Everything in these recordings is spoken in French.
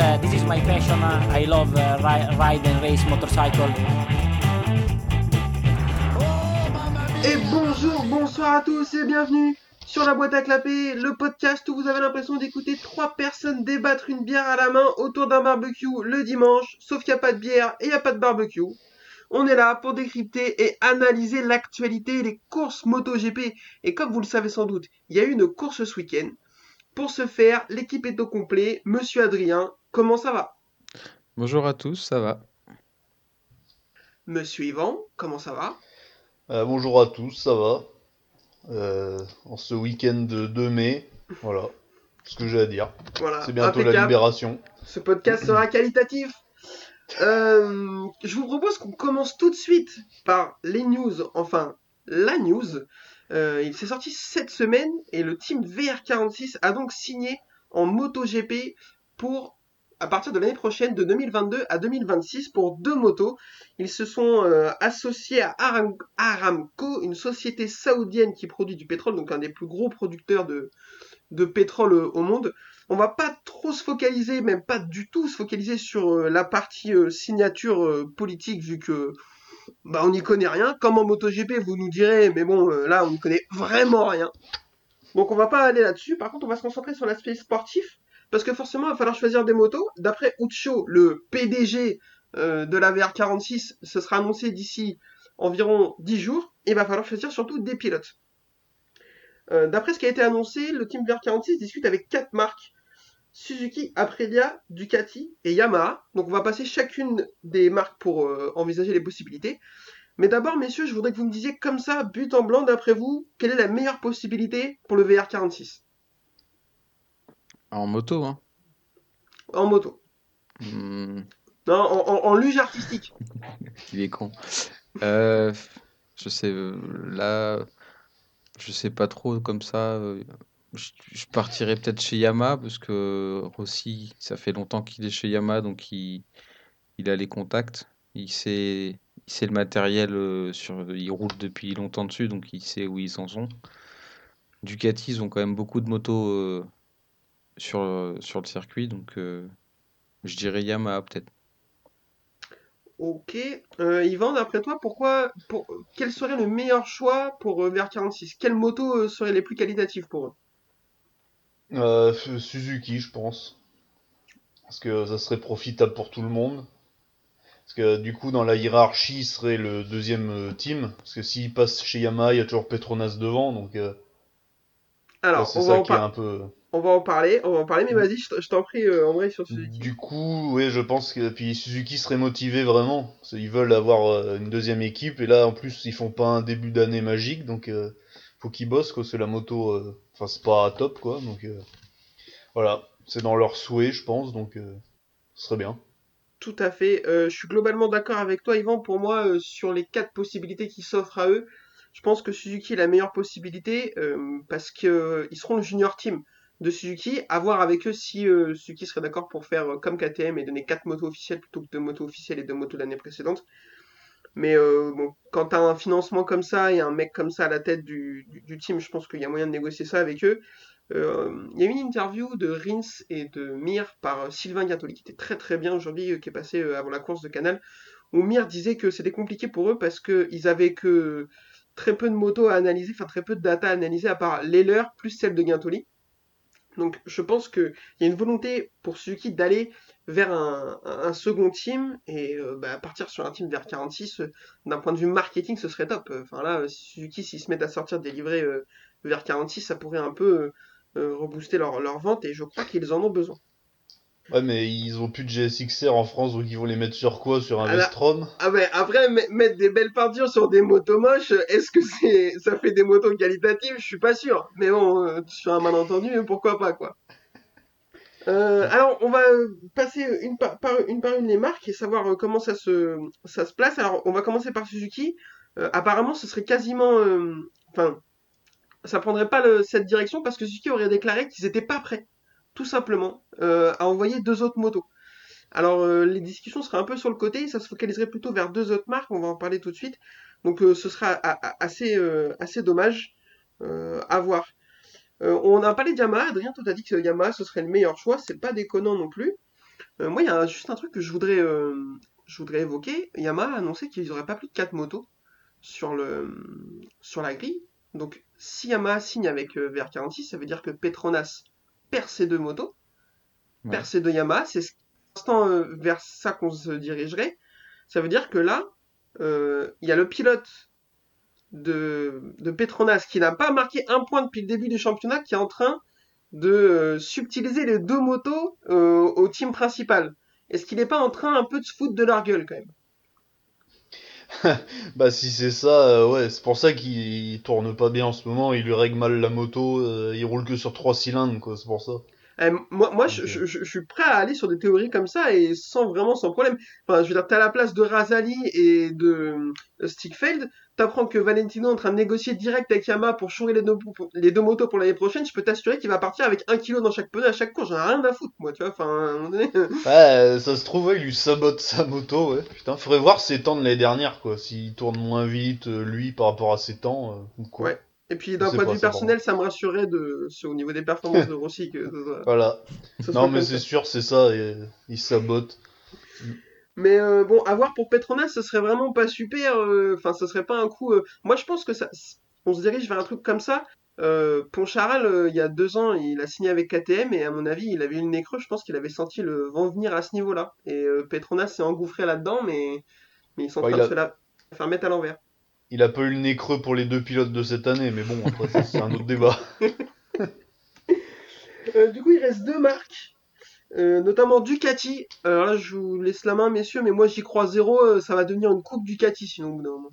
uh, this is my passion. I love uh, ri- ride and race. Et bonjour, bonsoir à tous et bienvenue sur la boîte à clapper, le podcast où vous avez l'impression d'écouter trois personnes débattre une bière à la main autour d'un barbecue le dimanche, sauf qu'il n'y a pas de bière et il n'y a pas de barbecue. On est là pour décrypter et analyser l'actualité les courses MotoGP. Et comme vous le savez sans doute, il y a eu une course ce week-end. Pour ce faire, l'équipe est au complet. Monsieur Adrien, comment ça va? Bonjour à tous, ça va? Monsieur Yvan, comment ça va? Euh, bonjour à tous, ça va? Euh, En ce week-end de 2 mai, voilà, ce que j'ai à dire. Voilà, C'est bientôt la libération. Ce podcast sera qualitatif. Euh, je vous propose qu'on commence tout de suite par les news, enfin la news. Euh, il s'est sorti cette semaine et le team VR46 a donc signé en MotoGP pour à partir de l'année prochaine, de 2022 à 2026, pour deux motos. Ils se sont euh, associés à Aram- Aramco, une société saoudienne qui produit du pétrole, donc un des plus gros producteurs de, pétrole euh, au monde. On va pas trop se focaliser, même pas du tout se focaliser sur euh, la partie signature politique, vu que bah, on n'y connaît rien. Comme en MotoGP, vous nous direz, mais bon, là, on n'y connaît vraiment rien. Donc on va pas aller là-dessus. Par contre, on va se concentrer sur l'aspect sportif, parce que forcément, il va falloir choisir des motos. D'après Ucho, le PDG euh, de la VR46, ce sera annoncé d'ici environ 10 jours. Il va falloir choisir surtout des pilotes. Euh, D'après ce qui a été annoncé, le team VR46 discute avec quatre marques Suzuki, Aprilia, Ducati et Yamaha. Donc on va passer chacune des marques pour euh, envisager les possibilités. Mais d'abord, messieurs, je voudrais que vous me disiez comme ça, but en blanc, d'après vous, quelle est la meilleure possibilité pour le VR46 En moto, hein en moto Hmm, Non, en, en- en luge artistique. Il est con. Euh, je sais, euh, là, je sais pas trop comme ça. euh, Je, je partirais peut-être chez Yamaha parce que Rossi, ça fait longtemps qu'il est chez Yamaha, donc il, il a les contacts. Il sait, il sait le matériel, sur, il roule depuis longtemps dessus, donc il sait où ils en sont. Ducati, ils ont quand même beaucoup de motos sur, sur le circuit, donc euh, je dirais Yamaha peut-être. Ok. Euh, Yvan, d'après toi, pourquoi, pour, quel serait le meilleur choix pour euh, VR46 Quelles motos euh, seraient les plus qualitatives pour eux? Euh, Suzuki, je pense. Parce que ça serait profitable pour tout le monde. Parce que du coup, dans la hiérarchie, il serait le deuxième team. Parce que s'il passe chez Yamaha, il y a toujours Petronas devant. Donc, euh, Alors, c'est ça qui est un peu. On va en parler, on va en parler, mais vas-y, je t'en prie, euh, André, sur Suzuki. Du coup, oui, je pense que puis Suzuki serait motivé vraiment. Qu'ils veulent avoir euh, une deuxième équipe et là, en plus, ils font pas un début d'année magique, donc euh, faut qu'ils bossent quoi. Que la moto, euh, enfin, c'est pas top quoi. Donc euh, voilà, c'est dans leur souhait, je pense. Donc, euh, ce serait bien. Tout à fait. Euh, je suis globalement d'accord avec toi, Yvan. Pour moi, euh, sur les quatre possibilités qui s'offrent à eux, je pense que Suzuki est la meilleure possibilité euh, parce que euh, ils seront le junior team de Suzuki. À voir avec eux si euh, Suzuki serait d'accord pour faire euh, comme KTM et donner quatre motos officielles plutôt que deux motos officielles et deux motos l'année précédente. Mais euh, bon, quand t'as un financement comme ça et un mec comme ça à la tête du, team, je pense qu'il y a moyen de négocier ça avec eux. Il y a eu une interview de Rins et de Mir par Sylvain Gattoli qui était très très bien aujourd'hui, qui est passé avant la course de Canal, où Mir disait que c'était compliqué pour eux parce qu'ils avaient que très peu de motos à analyser, enfin très peu de data à analyser à part les leurs plus celle de Gintoli. Donc je pense qu'il y a une volonté pour Suzuki d'aller vers un, second team et euh, bah, partir sur un team vers 46, euh, d'un point de vue marketing, ce serait top. Enfin là, euh, Suzuki, s'ils se mettent à sortir des livrets vers 46, ça pourrait un peu rebooster leur vente et je crois qu'ils en ont besoin. Ouais, mais ils ont plus de GSXR en France, donc ils vont les mettre sur quoi? Sur un Ah là- Vestrom? Ah ouais, après, me- mettre des belles peintures sur des motos moches, est-ce que c'est, ça fait des motos qualitatives? Je suis pas sûr. Mais bon, euh, sur un malentendu, pourquoi pas, quoi. Euh, alors, on va passer une par, par une par une les marques et savoir euh, comment ça se, ça se place. Alors, on va commencer par Suzuki. Euh, apparemment, ce serait quasiment... Enfin, ça prendrait pas le- cette direction parce que Suzuki aurait déclaré qu'ils étaient pas prêts, tout simplement, euh, à envoyer deux autres motos. Alors, euh, les discussions seraient un peu sur le côté, ça se focaliserait plutôt vers deux autres marques, on va en parler tout de suite. Donc, euh, ce sera assez, assez dommage à voir. On a parlé de Yamaha, Adrien, toi t'as dit que Yamaha ce serait le meilleur choix, c'est pas déconnant non plus. Moi, il y a juste un truc que je voudrais, je voudrais évoquer. Yamaha a annoncé qu'ils n'auraient pas plus de 4 motos sur le, sur la grille. Donc, si Yamaha signe avec euh, VR46, ça veut dire que Petronas perd ses deux motos, Ouais. perd ses deux Yamaha. C'est ce- l'instant euh, vers ça qu'on se dirigerait. Ça veut dire que là, euh, il y a le pilote de, de Petronas qui n'a pas marqué un point depuis le début du championnat qui est en train de euh, subtiliser les deux motos au team principal. Est-ce qu'il n'est pas en train un peu de se foutre de leur gueule quand même? Bah si c'est ça, euh, ouais, c'est pour ça qu'il tourne pas bien en ce moment, il lui règle mal la moto, euh, il roule que sur trois cylindres, quoi, c'est pour ça. Eh, Moi, moi je, Ok. je- je- je suis prêt à aller sur des théories comme ça et sans vraiment sans problème. Enfin, je veux dire, t'es à la place de Razali et de euh, Stickfeld, t'apprends que Valentino est en train de négocier direct avec Yamaha pour changer les deux, pour- les deux motos pour l'année prochaine. Je peux t'assurer qu'il va partir avec un kilo dans chaque pneu à chaque course. J'en ai rien à foutre, moi, tu vois. Enfin, Ouais, ça se trouve, ouais, il lui sabote sa moto, ouais. Putain, faudrait voir ses temps de l'année dernière, quoi. S'il tourne moins vite, euh, lui, par rapport à ses temps, euh, ou quoi. Ouais. Et puis d'un point de vue personnel, ça me rassurait de, au niveau des performances de Rossi que ce soit- Voilà. Non, mais c'est sûr, c'est ça, et, il sabote. Mais euh, bon, à voir pour Petronas, ce serait vraiment pas super. euh, Enfin, ce serait pas un coup. euh, Moi, je pense que ça, on se dirige vers un truc comme ça. Euh, Poncharal, euh, il y a deux ans, il a signé avec KTM et à mon avis, il avait eu le nez creux. Je pense qu'il avait senti le vent venir à ce niveau-là. Et euh, Petronas s'est engouffré là-dedans, mais, mais ils sont en Ouais, train il de se la faire mettre à l'envers. Il a pas eu le nez creux pour les deux pilotes de cette année, mais bon, après, ça, c'est un autre débat. Euh, du coup, il reste deux marques, euh, notamment Ducati. Alors là, je vous laisse la main, messieurs, mais moi j'y crois zéro. euh, ça va devenir une coupe Ducati sinon au bout d'un moment.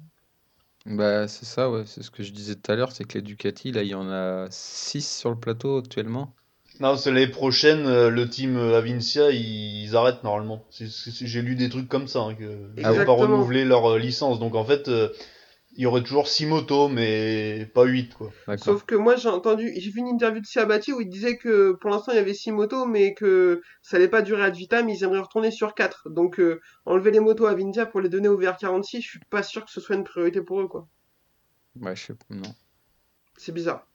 Bah, c'est ça, ouais. C'est ce que je disais tout à l'heure, c'est que les Ducati, là, il y en a 6 sur le plateau actuellement. Non, c'est l'année prochaine, le team Avincia, ils, ils arrêtent normalement. C'est- c'est- J'ai lu des trucs comme ça, hein, que ils vont pas renouveler leur licence. Donc en fait, euh, il y aurait toujours 6 motos, mais pas 8, quoi. Sauf que moi j'ai entendu, j'ai vu une interview de Siabati où il disait que pour l'instant il y avait 6 motos, mais que ça allait pas durer ad vitam, ils aimeraient retourner sur 4. Donc euh, enlever les motos à Vindia pour les donner au VR46, je suis pas sûr que ce soit une priorité pour eux, quoi. Ouais, je sais pas, non. C'est bizarre.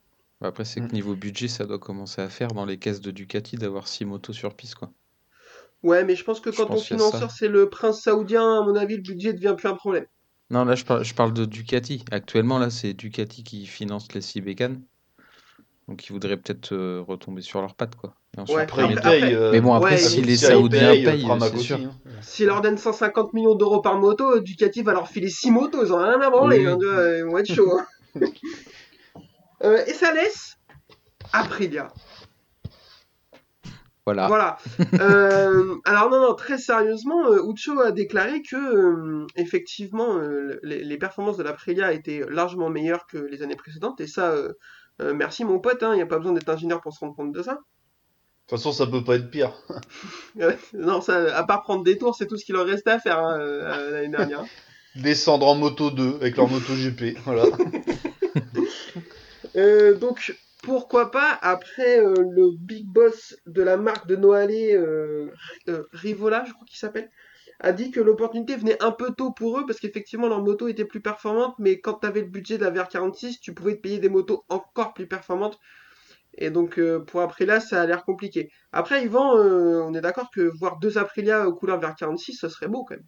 Bah, Après, c'est que Mm. niveau budget, ça doit commencer à faire dans les caisses de Ducati d'avoir 6 motos sur piste, quoi. Ouais, mais je pense que quand ton financeur c'est le prince saoudien, à mon avis, le budget devient plus un problème. Non, là, je parle, je parle de Ducati. Actuellement, là, c'est Ducati qui finance les 6 bécanes. Donc, ils voudraient peut-être euh, retomber sur leurs pattes, quoi. Et ensuite, Ouais, Après, ils payent. euh, Mais bon, après, Ouais, si ils- les ils Saoudiens payent, payent, Pramac c'est aussi, sûr. hein. S'ils leur donnent 150 millions d'euros par moto, Ducati va leur filer 6 motos, ils ont rien à branler, Oui. hein, tu vois, ils vont être chauds. hein. Euh, et ça laisse Aprilia. Voilà. Voilà. Euh, alors non, non, très sérieusement, euh, Ucho a déclaré que euh, effectivement euh, les, les performances de l'Aprilia étaient largement meilleures que les années précédentes. Et ça, euh, euh, merci mon pote, il n'y a pas besoin d'être ingénieur pour se rendre compte de ça. De toute façon, ça peut pas être pire. Non, ça, à part prendre des tours, c'est tout ce qu'il leur restait à faire hein, l'année dernière. Descendre en moto 2 avec leur moto GP. Voilà. Euh, donc, pourquoi pas, après euh, le big boss de la marque de Noalé, euh, euh, Rivola, je crois qu'il s'appelle, a dit que l'opportunité venait un peu tôt pour eux parce qu'effectivement leur moto était plus performante, mais quand tu avais le budget de la VR46, tu pouvais te payer des motos encore plus performantes. Et donc, euh, pour Aprilia, ça a l'air compliqué. Après, Yvan, on est d'accord que voir deux Aprilia aux couleurs VR46, ça serait beau quand même.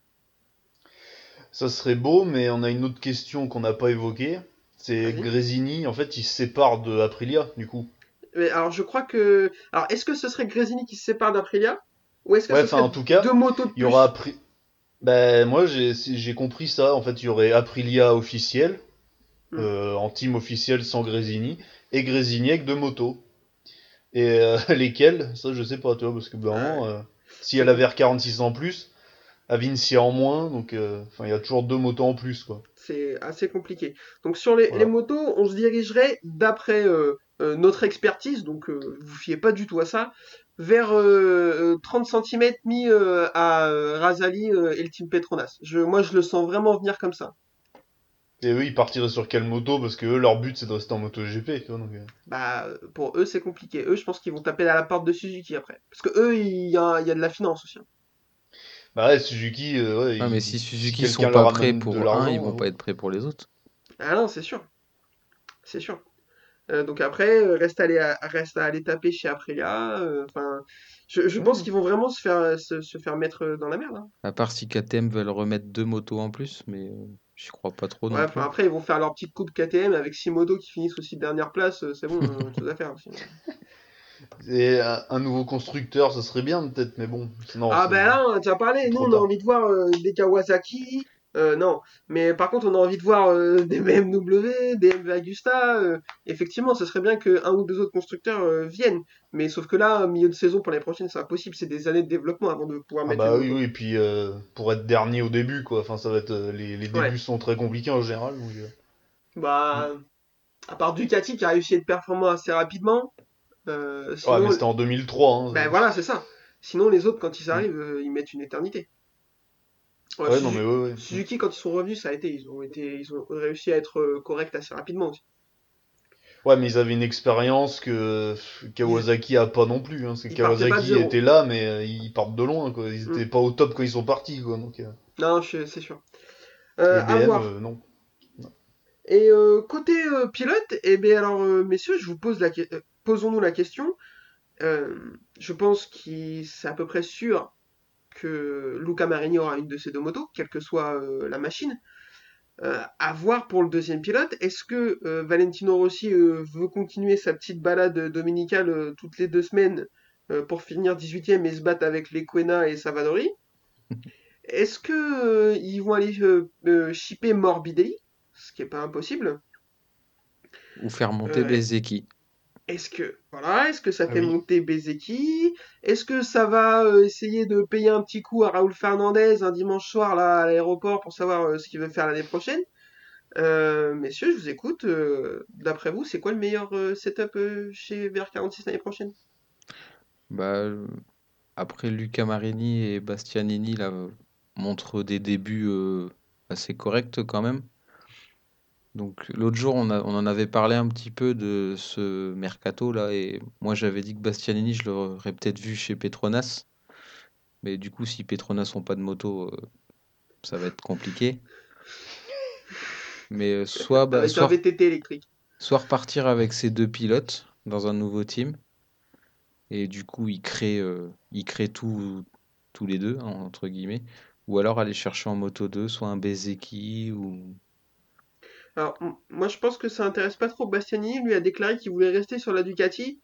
Ça serait beau, mais on a une autre question qu'on n'a pas évoquée. C'est. Grésini, en fait, il se sépare de Aprilia, du coup. Mais alors, je crois que. Alors, est-ce que ce serait Grésini qui se sépare d'Aprilia? Ou est-ce que Ouais, ce serait en tout cas, deux motos de il y plus? Aura Apri... Ben, moi, j'ai compris ça. En fait, il y aurait Aprilia officiel, Hmm. euh, en team officiel sans Grésini, et Grésini avec deux motos. Et euh, lesquelles? Ça, je sais pas, toi, parce que, ben, euh, si elle avait R46 en plus, Avincia en moins, donc, euh, enfin, il y a toujours deux motos en plus, quoi. C'est assez compliqué. Donc sur les, Voilà. les motos, on se dirigerait d'après euh, euh, notre expertise, donc vous fiez pas du tout à ça, vers euh, euh, 30 cm mis euh, à euh, Razali et le team Petronas. Je, moi je le sens vraiment venir comme ça. Et eux, ils partiraient sur quelle moto? Parce que eux, leur but, c'est de rester en moto GP, donc, Bah pour eux c'est compliqué. Eux je pense qu'ils vont taper à la porte de Suzuki après. Parce que eux il y a, il y a de la finance aussi. hein. Bah ouais, Suzuki, euh, ouais, Ah, il- mais si Suzuki quelqu'un sont pas prêts de pour un, ils vont euh, pas être prêts pour les autres. Ah non c'est sûr. C'est sûr. Euh, donc après, euh, reste à aller, à- reste à aller taper chez Aprilia. euh, Enfin, Je, je pense qu'ils vont vraiment se faire, se, se faire mettre dans la merde. hein. À part si KTM veulent remettre deux motos en plus, mais euh, j'y crois pas trop non Ouais, plus. après, ils vont faire leur petite coupe KTM avec 6 motos qui finissent aussi dernière place. C'est bon, euh, chose à faire. aussi. Et un, nouveau constructeur, ça serait bien peut-être, mais bon. Ah ben là, on a déjà parlé, nous on a envie de voir euh, des Kawasaki, euh, non, mais par contre on a envie de voir euh, des BMW, des MV Agusta, euh, effectivement ce serait bien que un ou deux autres constructeurs euh, viennent, mais sauf que là, milieu de saison pour l'année prochaine c'est impossible, c'est des années de développement avant de pouvoir Ah mettre bah une oui, oui, et puis euh, pour être dernier au début, quoi. Enfin, ça va être. euh, les, les débuts Ouais. sont très compliqués en général. donc, euh. Bah, à part Ducati qui a réussi à être performant assez rapidement, euh, Ouais, sinon, mais c'était en 2003. Hein, ben voilà c'est ça, sinon les autres quand ils arrivent, euh, ils mettent une éternité. Ouais, Ouais, non, mais ouais, ouais. Suzuki, quand ils sont revenus, ça a été. Ils ont, été, ils ont réussi à être euh, corrects assez rapidement aussi. Ouais, mais ils avaient une expérience que Kawasaki a pas non plus. Hein. Kawasaki était là, mais euh, ils partent de loin, quoi. Ils Mm. étaient pas au top quand ils sont partis, quoi. Donc, euh, Non, c'est sûr. Euh, à BM, voir. euh, non. Et côté pilote, eh bien alors, messieurs, je vous pose la que- euh, posons-nous la question. Euh, je pense que c'est à peu près sûr que Luca Marini aura une de ces deux motos, quelle que soit euh, la machine. Euh, à voir pour le deuxième pilote. Est-ce que euh, Valentino Rossi veut continuer sa petite balade dominicale toutes les deux semaines pour finir 18ème et se battre avec les Quena et Savadori? Est-ce que ils vont aller shipper Morbidelli? Ce qui est pas impossible. Ou faire monter. Bezeki. Est-ce que voilà, est-ce que ça Ah fait oui. monter Bezeki? Est-ce que ça va euh, essayer de payer un petit coup à Raoul Fernandez un dimanche soir là à l'aéroport pour savoir euh, ce qu'il veut faire l'année prochaine? Euh, Messieurs, je vous écoute. D'après vous, c'est quoi le meilleur setup chez VR46 l'année prochaine? Bah, après Luca Marini et Bastianini là, montrent des débuts assez corrects quand même. Donc l'autre jour, on a- on en avait parlé un petit peu de ce mercato là, et moi j'avais dit que Bastianini, je l'aurais peut-être vu chez Petronas. Mais du coup, si Petronas n'ont pas de moto, euh, ça va être compliqué. Mais euh, soit, bah, soit, VTT électrique. soit repartir avec ces deux pilotes dans un nouveau team. Et du coup, ils créent, euh, ils créent tout, tous les deux, hein, entre guillemets. Ou alors aller chercher en moto 2, soit un Bezeki ou. Alors, moi, je pense que ça intéresse pas trop Bastianini. Lui a déclaré qu'il voulait rester sur la Ducati.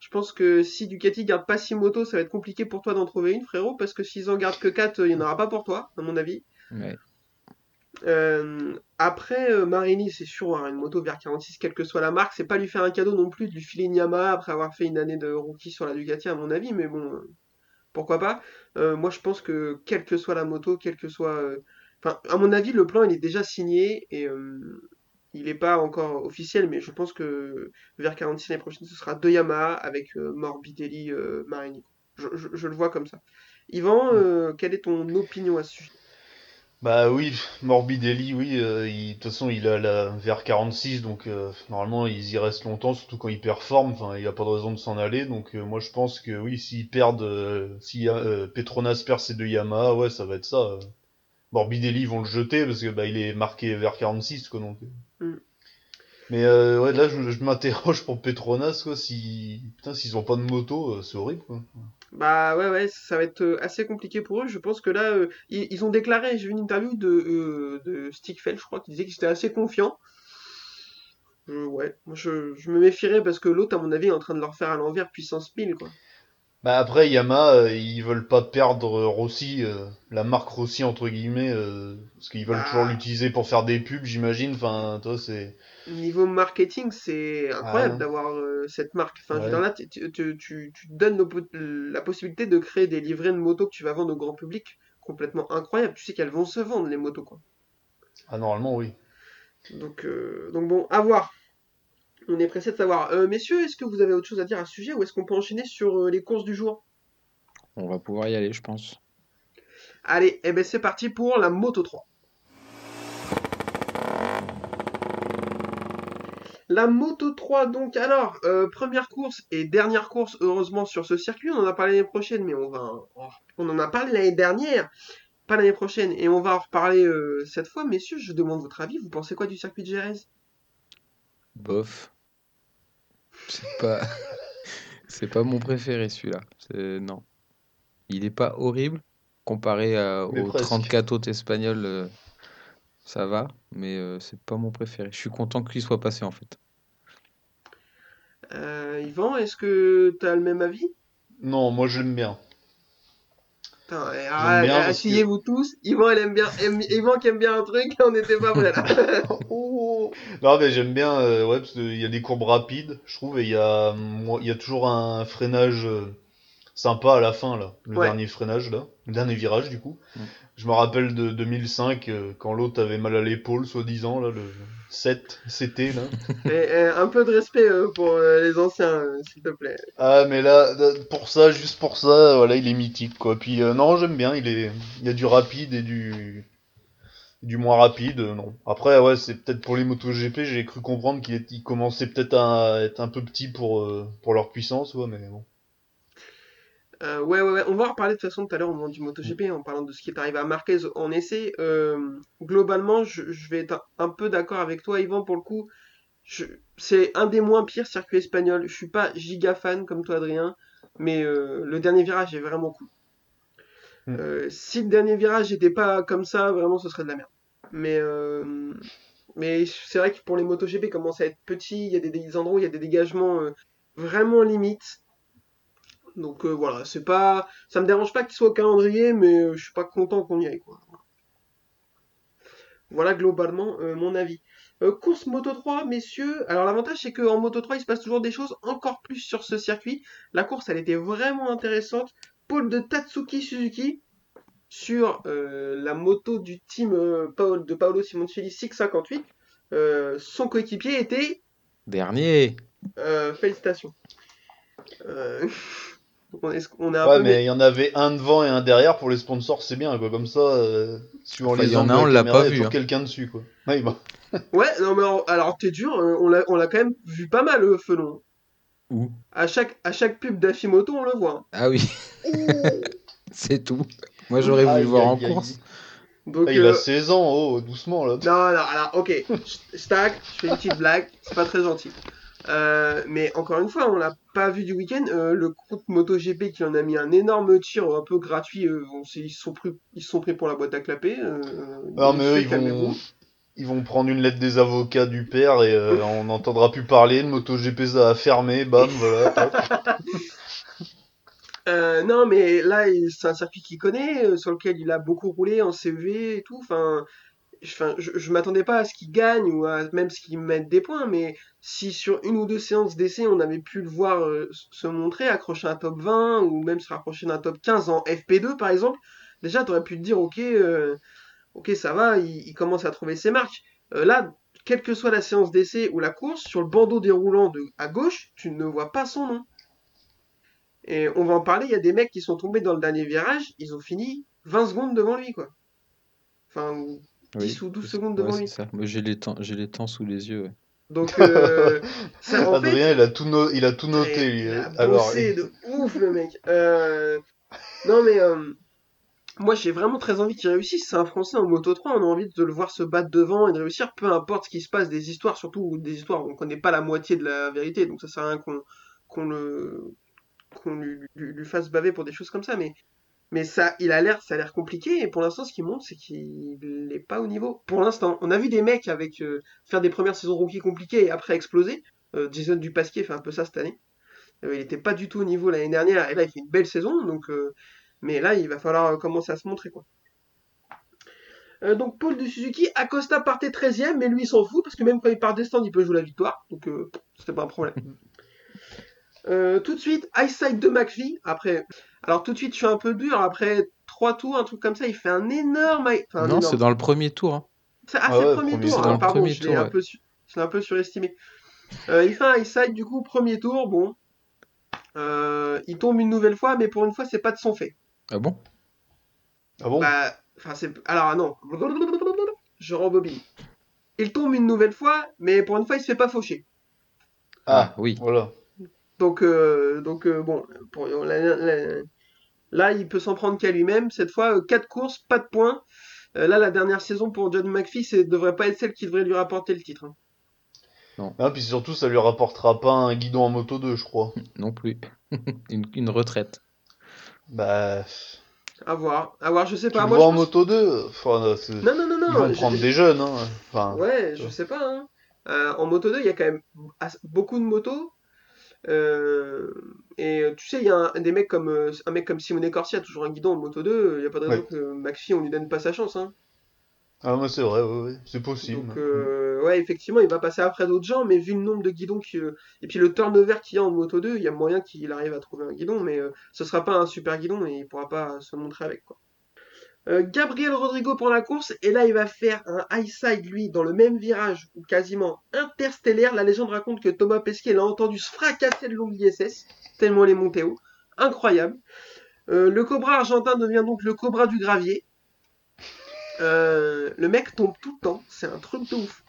Je pense que si Ducati garde pas 6 motos, ça va être compliqué pour toi d'en trouver une, frérot, parce que s'ils en gardent que 4, il y en aura pas pour toi, à mon avis. Ouais. Euh, après, euh, Marini, c'est sûr, hein, une moto vers 46, quelle que soit la marque, c'est pas lui faire un cadeau non plus de lui filer une Yamaha après avoir fait une année de rookie sur la Ducati, à mon avis, mais bon, euh, pourquoi pas. Moi, je pense que quelle que soit la moto, quelle que soit. Enfin, à mon avis, le plan, il est déjà signé et euh, il n'est pas encore officiel, mais je pense que vers 46 l'année prochaine, ce sera deux Yamaha avec euh, Morbidelli, euh, Marini. Je, je- je le vois comme ça. Yvan, euh, quelle est ton opinion à ce sujet? Bah oui, Morbidelli, oui, euh, il- de toute façon il a la VR46, donc euh, normalement ils y restent longtemps, surtout quand ils performent, enfin il n'y a pas de raison de s'en aller, donc euh, moi je pense que oui, s'ils perdent, si Petronas perd ses deux Yamaha, ouais ça va être ça. Morbidelli ils vont le jeter parce que bah il est marqué VR46 quoi donc. Mm. Mais euh, ouais là je, je m'interroge pour Petronas quoi, si putain s'ils ont pas de moto, euh, c'est horrible quoi. Bah ouais, ouais, ça va être euh, assez compliqué pour eux. Je pense que là, euh, ils, ils ont déclaré, j'ai vu une interview de, de Stickfeld, je crois, qui disait qu'ils étaient assez confiants. Je- ouais, moi je, je me méfierais parce que l'autre, à mon avis, est en train de leur faire à l'envers puissance 1000, quoi. Bah après Yamaha, euh, ils veulent pas perdre euh, Rossi, euh, la marque Rossi entre guillemets, euh, parce qu'ils veulent Bah. toujours l'utiliser pour faire des pubs, j'imagine. Enfin, toi c'est. Niveau marketing, c'est incroyable Ah. d'avoir cette marque. Enfin, Ouais. là, tu, tu, donnes la possibilité de créer des livrets de motos que tu vas vendre au grand public complètement incroyable. Tu sais qu'elles vont se vendre, les motos, quoi. Ah normalement oui. Donc, donc bon, à voir. On est pressé de savoir. Euh, messieurs, est-ce que vous avez autre chose à dire à ce sujet ou est-ce qu'on peut enchaîner sur euh, les courses du jour? On va pouvoir y aller, je pense. Allez, eh ben c'est parti pour la Moto 3. La Moto 3, donc, alors, euh, première course et dernière course, heureusement, sur ce circuit. On en a parlé l'année prochaine, mais on va. On en a parlé l'année dernière, pas l'année prochaine, et on va en reparler euh, cette fois. Messieurs, je demande votre avis. Vous pensez quoi du circuit de Jerez? Bof. C'est pas. C'est pas mon préféré celui-là. C'est- Non. Il est pas horrible comparé à- aux presque. 34 autres espagnols. euh, ça va, mais euh, c'est pas mon préféré. Je suis content que lui soit passé en fait. Euh, Yvan, est-ce que t'as le même avis? Non, moi je l'aime bien. Que- asseyez-vous tous. Yvan, elle aime bien, aime- Yvan qui aime bien un truc, on n'était pas prêts là. Non, mais j'aime bien, euh, ouais, parce qu'il y a des courbes rapides, je trouve, et il y a, moi, il y a toujours un freinage euh, sympa à la fin, là. Le Ouais. dernier freinage, là. Le dernier virage, du coup. Mm. Je me rappelle de 2005, euh, quand l'autre avait mal à l'épaule, soi-disant, là, le 7, CT, là. Et, et un peu de respect euh, pour euh, les anciens, euh, s'il te plaît. Ah, mais là, pour ça, juste pour ça, voilà, il est mythique, quoi. Puis, euh, non, j'aime bien, il est, il y a du rapide et du, du moins rapide, non. Après, ouais, c'est peut-être pour les MotoGP, j'ai cru comprendre qu'il commençait peut-être à être un peu petit pour, euh, pour leur puissance, ouais, mais bon. Euh, ouais, ouais, ouais, on va en reparler de toute façon tout à l'heure au moment du MotoGP en parlant de ce qui est arrivé à Marquez en essai. Euh, globalement, je, je vais être un, peu d'accord avec toi, Yvan, pour le coup. C'est un des moins pires circuits espagnols. Je suis pas giga fan comme toi, Adrien, mais euh, le dernier virage est vraiment cool. Mm. Si le dernier virage n'était pas comme ça, vraiment, ce serait de la merde. Mais, mais c'est vrai que pour les MotoGP, commence à être petit, il y a des, des endroits où il y a des dégagements vraiment limites. Donc euh, voilà, c'est pas, ça me dérange pas qu'il soit au calendrier, mais euh, je suis pas content qu'on y aille quoi. Voilà globalement euh, mon avis. Course Moto 3, messieurs. Alors l'avantage c'est qu'en Moto 3 il se passe toujours des choses encore plus sur ce circuit. La course elle était vraiment intéressante. Pôle de Tatsuki Suzuki sur euh, la moto du team euh, de Paolo Simoncelli 658. Euh, son coéquipier était Dernier. euh, félicitations. Euh, on, est, on a un Ouais, peu mais il y en avait un devant et un derrière pour les sponsors, c'est bien, quoi. Comme ça, euh, suivant Enfin, les il y en a on la pas il y vu, hein. quelqu'un dessus, quoi. Ouais, bah. Ouais, non mais alors, alors, t'es dur, euh, on l'a, on l'a quand même vu pas mal le Felon. Où? À chaque, à chaque pub d'Afimoto, on le voit. Ah oui, c'est tout. Moi j'aurais voulu le voir en course. Donc, Ah, il euh, a 16 ans, oh, doucement, là. non, non, alors, ok, stack, je fais une petite blague, c'est pas très gentil. Euh, mais encore une fois, on l'a pas vu du week-end. euh, le groupe MotoGP qui en a mis un énorme tir un peu gratuit, euh, on ils se sont pris, ils se sont pris pour la boîte à clapper. Non, donc, mais eux, ils vont, ils vont prendre une lettre des avocats du père et on n'entendra plus parler. Le MotoGP, ça a fermé, bam, voilà. non, mais là, c'est un circuit qu'il connaît, sur lequel il a beaucoup roulé en CV et tout. Enfin, je, je m'attendais pas à ce qu'il gagne ou à même ce qu'il mette des points, mais si sur une ou deux séances d'essai, on avait pu le voir euh, se montrer, accrocher un top 20 ou même se rapprocher d'un top 15 en FP2 par exemple, déjà, t'aurais pu te dire, ok, euh, ok, ça va, il, commence à trouver ses marques. Euh, là, quelle que soit la séance d'essai ou la course, sur le bandeau déroulant à gauche, tu ne vois pas son nom. Et on va en parler, il y a des mecs qui sont tombés dans le dernier virage, ils ont fini 20 secondes devant lui, quoi. Enfin, ou 10 ou 12 secondes devant Ouais, lui. c'est ça. Moi j'ai les temps, j'ai les temps sous les yeux. ouais. Donc, euh, ça, en Adrien, fait, il a tout, no- il a tout noté, lui. il a Alors, bossé de ouf, le mec. Euh, non, mais euh, moi, j'ai vraiment très envie qu'il réussisse. C'est un Français en Moto 3, on a envie de le voir se battre devant et de réussir, peu importe ce qui se passe, des histoires, surtout des histoires où on connaît pas la moitié de la vérité, donc ça sert à rien qu'on qu'on le qu'on lui, lui- lui fasse baver pour des choses comme ça, mais mais ça, il a l'air, ça a l'air compliqué et pour l'instant, ce qui montre, c'est qu'il n'est pas au niveau. Pour l'instant, on a vu des mecs avec euh, faire des premières saisons rookie compliquées et après exploser. Euh, Jason Dupasquier fait un peu ça cette année. Euh, il était pas du tout au niveau l'année dernière et là il fait une belle saison mais là il va falloir commencer à se montrer quoi. Donc Paul de Suzuki, Acosta partait 13ème mais lui il s'en fout parce que même quand il part des stands il peut jouer la victoire donc c'était pas un problème. Euh, tout de suite Eyesight de McPhee après alors tout de suite je suis un peu dur après trois tours un truc comme ça il fait un énorme enfin, un non, énorme. c'est dans le premier tour. hein. C'est- Ah, Ah c'est ouais, le premier premier- tour. c'est dans Ah, le pardon, premier je l'ai un ouais. su- un peu surestimé. Euh, il fait un side, du coup, premier tour. Bon. Euh, il tombe une nouvelle fois, mais pour une fois, c'est pas de son fait. Ah bon? Ah bon? Bah, enfin, c'est. Alors, ah non. Je rembobine. Il tombe une nouvelle fois, mais pour une fois, il se fait pas faucher. Ah, oui. voilà. Donc, euh, donc euh, bon, pour, là, il peut s'en prendre qu'à lui-même. Cette fois, 4 courses, pas de points. Euh, là, la dernière saison pour John McPhee, ça devrait pas être celle qui devrait lui rapporter le titre. hein. Ah, puis surtout, ça lui rapportera pas un guidon en moto 2, je crois. Non plus. une, une retraite. Bah, À voir, à voir, je sais tu pas. le Moi, vois je en pense- moto 2. Enfin, Non, non, non, non. ils vont prendre des jeunes, hein. Enfin, Ouais, je sais pas. hein. Euh, en moto 2, il y a quand même beaucoup de motos. Euh, et euh, tu sais, il y a un, des mecs comme, euh, un mec comme Simone Corsi a toujours un guidon en moto 2. Il n'y a pas de raison Ouais. que McPhee, on lui donne pas sa chance. Hein. Ah, mais c'est vrai, ouais, ouais, c'est possible. Donc, euh, ouais, effectivement, il va passer après d'autres gens, mais vu le nombre de guidons qui, euh, et puis le turnover qu'il y a en moto 2, il y a moyen qu'il arrive à trouver un guidon, mais euh, ce sera pas un super guidon et il pourra pas se montrer avec quoi. Euh, Gabriel Rodrigo prend la course et là il va faire un high side lui dans le même virage ou quasiment interstellaire. La légende raconte que Thomas Pesquet l'a entendu se fracasser le long de l'ISS tellement les montait haut. Incroyable. Euh, le Cobra argentin devient donc le Cobra du gravier. Euh, le mec tombe tout le temps, c'est un truc de ouf.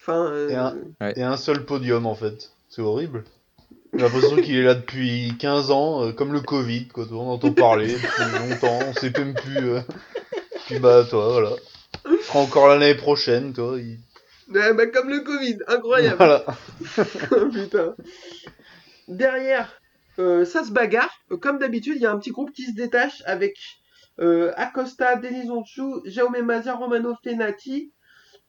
Enfin, euh, Et un- Ouais. Et un seul podium, en fait. C'est horrible. J'ai l'impression qu'il est là depuis 15 ans, euh, comme le Covid, quoi. On entend parler depuis longtemps, on sait même plus. euh. Puis bah, toi, voilà. Il sera encore l'année prochaine, toi. il- ouais, bah, comme le Covid, incroyable. Voilà. Putain. Derrière, euh, ça se bagarre. Comme d'habitude, il y a un petit groupe qui se détache avec Acosta, Denis Onchou, Jaume Mazia, Romano Fenati,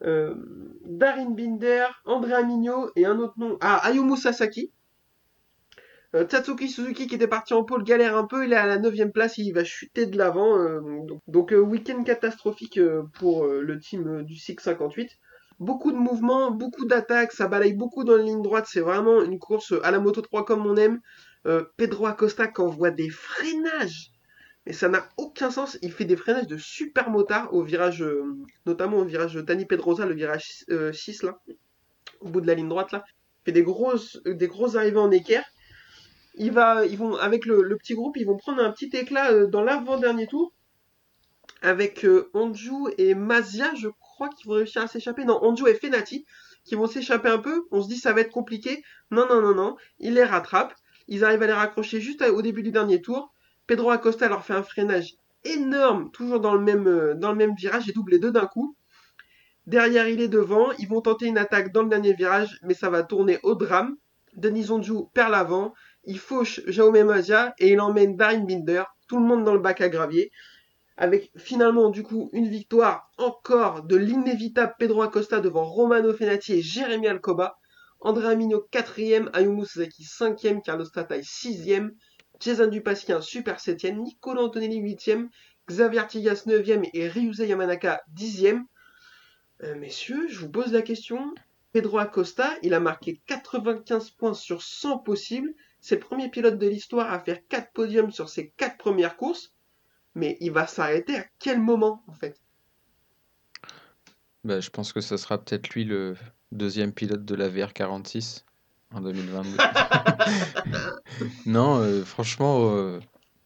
Darin Binder, Andrea Mignot et un autre nom. Ah, Ayumu Sasaki. Euh, Tatsuki Suzuki qui était parti en pôle galère un peu, il est à la 9ème place, il va chuter de l'avant. euh, donc, euh, week-end catastrophique pour le team du SIG 58 beaucoup de mouvements, beaucoup d'attaques, ça balaye beaucoup dans la ligne droite, c'est vraiment une course à la moto 3 comme on aime. Pedro Acosta qui envoie des freinages, mais ça n'a aucun sens, il fait des freinages de super motard au virage, notamment au virage Dani Pedrosa, le virage euh, 6 là, au bout de la ligne droite là. Il fait des grosses, des grosses arrivées en équerre. Il ils vont, avec le, petit groupe, ils vont prendre un petit éclat euh, dans l'avant-dernier tour avec euh, Anju et Mazia, je crois qu'ils vont réussir à s'échapper. Non, Anju et Fenati qui vont s'échapper un peu. On se dit ça va être compliqué. Non, non, non, non. Ils les rattrapent. Ils arrivent à les raccrocher juste au début du dernier tour. Pedro Acosta leur fait un freinage énorme, toujours dans le même, euh, dans le même virage et double les deux d'un coup. Derrière, il est devant. Ils vont tenter une attaque dans le dernier virage, mais ça va tourner au drame. Denis Onju perd l'avant. Il fauche Jaume Mazia et il emmène Darin Binder. Tout le monde dans le bac à gravier avec finalement du coup une victoire encore de l'inévitable Pedro Acosta devant Romano Fenati et Jérémy Alcoba. Andrea Migno 4ème, Ayumu Sasaki 5ème, Carlos Tatai 6ème, Jason Dupasquier super 7ème, Nicolas Antonelli 8ème, Xavier Artigas 9ème et Ryuze Yamanaka 10ème. Euh, messieurs, je vous pose la question. Pedro Acosta, il a marqué 95 points sur 100 possibles. C'est le premier pilote de l'histoire à faire 4 podiums sur ses 4 premières courses. Mais il va s'arrêter à quel moment, en fait? Bah, je pense que ce sera peut-être lui le deuxième pilote de la VR46 en 2022. Non, euh, franchement, euh,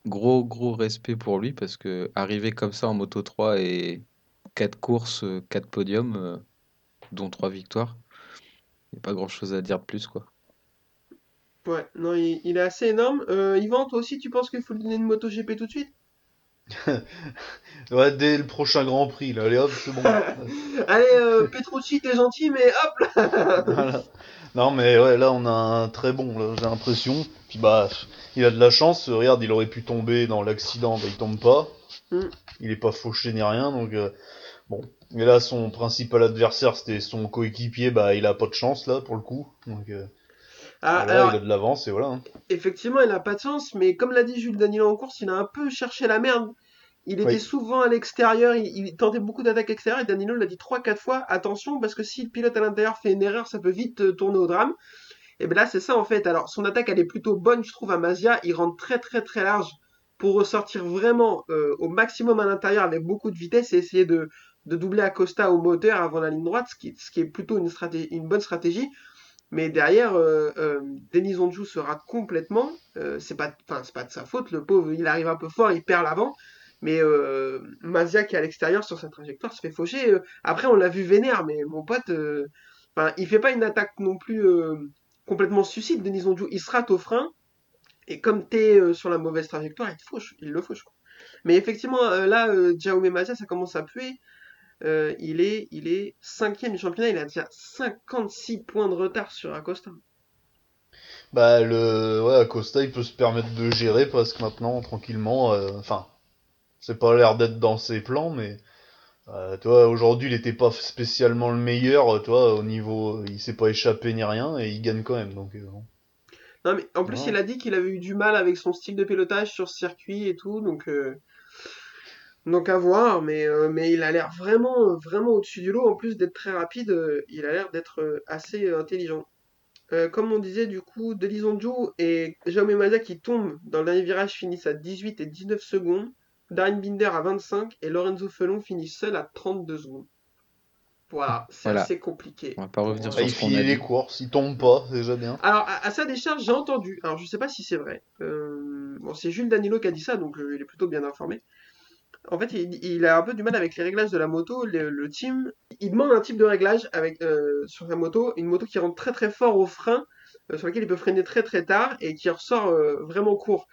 gros gros respect pour lui parce que arriver comme ça en Moto 3 et 4 courses, 4 podiums, euh, dont 3 victoires, il n'y a pas grand-chose à dire de plus, quoi. Ouais, non, il, il est assez énorme. Euh, Yvan, toi aussi, tu penses qu'il faut lui donner une moto GP tout de suite? Ouais, dès le prochain Grand Prix, là, allez hop, c'est bon. Allez, euh, Petrucci, t'es gentil, mais hop là Voilà. Non, mais ouais, là, on a un très bon, là, j'ai l'impression. Puis bah, il a de la chance. Regarde, il aurait pu tomber dans l'accident, bah, il tombe pas. Mm. Il est pas fauché ni rien, donc euh, bon. Mais là, son principal adversaire, c'était son coéquipier, bah, il a pas de chance, là, pour le coup. Donc euh, Ah, alors, il a de l'avance, et voilà. hein. effectivement, il a pas de chance, mais comme l'a dit Jules Danilo en course, il a un peu cherché la merde. Il était Oui. souvent à l'extérieur, il, il tentait beaucoup d'attaques extérieures, et Danilo l'a dit 3-4 fois, attention, parce que si le pilote à l'intérieur fait une erreur, ça peut vite euh, tourner au drame. Et bien là, c'est ça en fait. Alors, son attaque, elle est plutôt bonne, je trouve, à Mazia. Il rentre très très très large pour ressortir vraiment euh, au maximum à l'intérieur avec beaucoup de vitesse et essayer de, de doubler Acosta au moteur avant la ligne droite, ce qui, ce qui est plutôt une, stratégie, une bonne stratégie. Mais derrière, euh, euh, Denis se rate complètement. Euh, c'est pas, enfin, c'est pas de sa faute. Le pauvre, il arrive un peu fort, il perd l'avant. Mais euh, Mazia qui est à l'extérieur sur sa trajectoire se fait faucher. Euh, après, on l'a vu vénère, mais mon pote, euh, enfin, il fait pas une attaque non plus complètement suicide. Denis Onju, il se rate au frein. Et comme t'es sur la mauvaise trajectoire, il te fauche, il le fauche. Mais effectivement, là, Jaume Mazia, ça commence à puer. Euh, il est, il est cinquième du championnat. Il a déjà 56 points de retard sur Acosta. Bah, le, ouais, Acosta, il peut se permettre de gérer parce que maintenant, tranquillement, euh, enfin, c'est pas l'air d'être dans ses plans, mais, euh, tu vois, aujourd'hui, il était pas spécialement le meilleur, vois, au niveau, il s'est pas échappé ni rien, et il gagne quand même, donc. Non, mais en plus, il a dit qu'il avait eu du mal avec son style de pilotage sur circuit et tout, donc, donc à voir, mais, euh, mais il a l'air vraiment, vraiment au-dessus du lot. En plus d'être très rapide, euh, il a l'air d'être euh, assez euh, intelligent. Euh, comme on disait, du coup, Delizonjo et Jaume Mazda qui tombent dans le dernier virage finissent à 18 et 19 secondes. Darren Binder à 25 et Lorenzo Felon finit seul à 32 secondes. Voilà, c'est Voilà. assez compliqué. On va pas revenir Bah, sur il finit les dit. courses, il tombe pas, c'est déjà bien. Alors, à, à sa décharge, j'ai entendu, alors je sais pas si c'est vrai, euh, bon, c'est Jules Danilo qui a dit ça, donc euh, il est plutôt bien informé. En fait, il, a un peu du mal avec les réglages de la moto. Le, team, il demande un type de réglage euh, sur sa moto, une moto qui rentre très très fort au frein, euh, sur laquelle il peut freiner très très tard et qui ressort euh, vraiment court.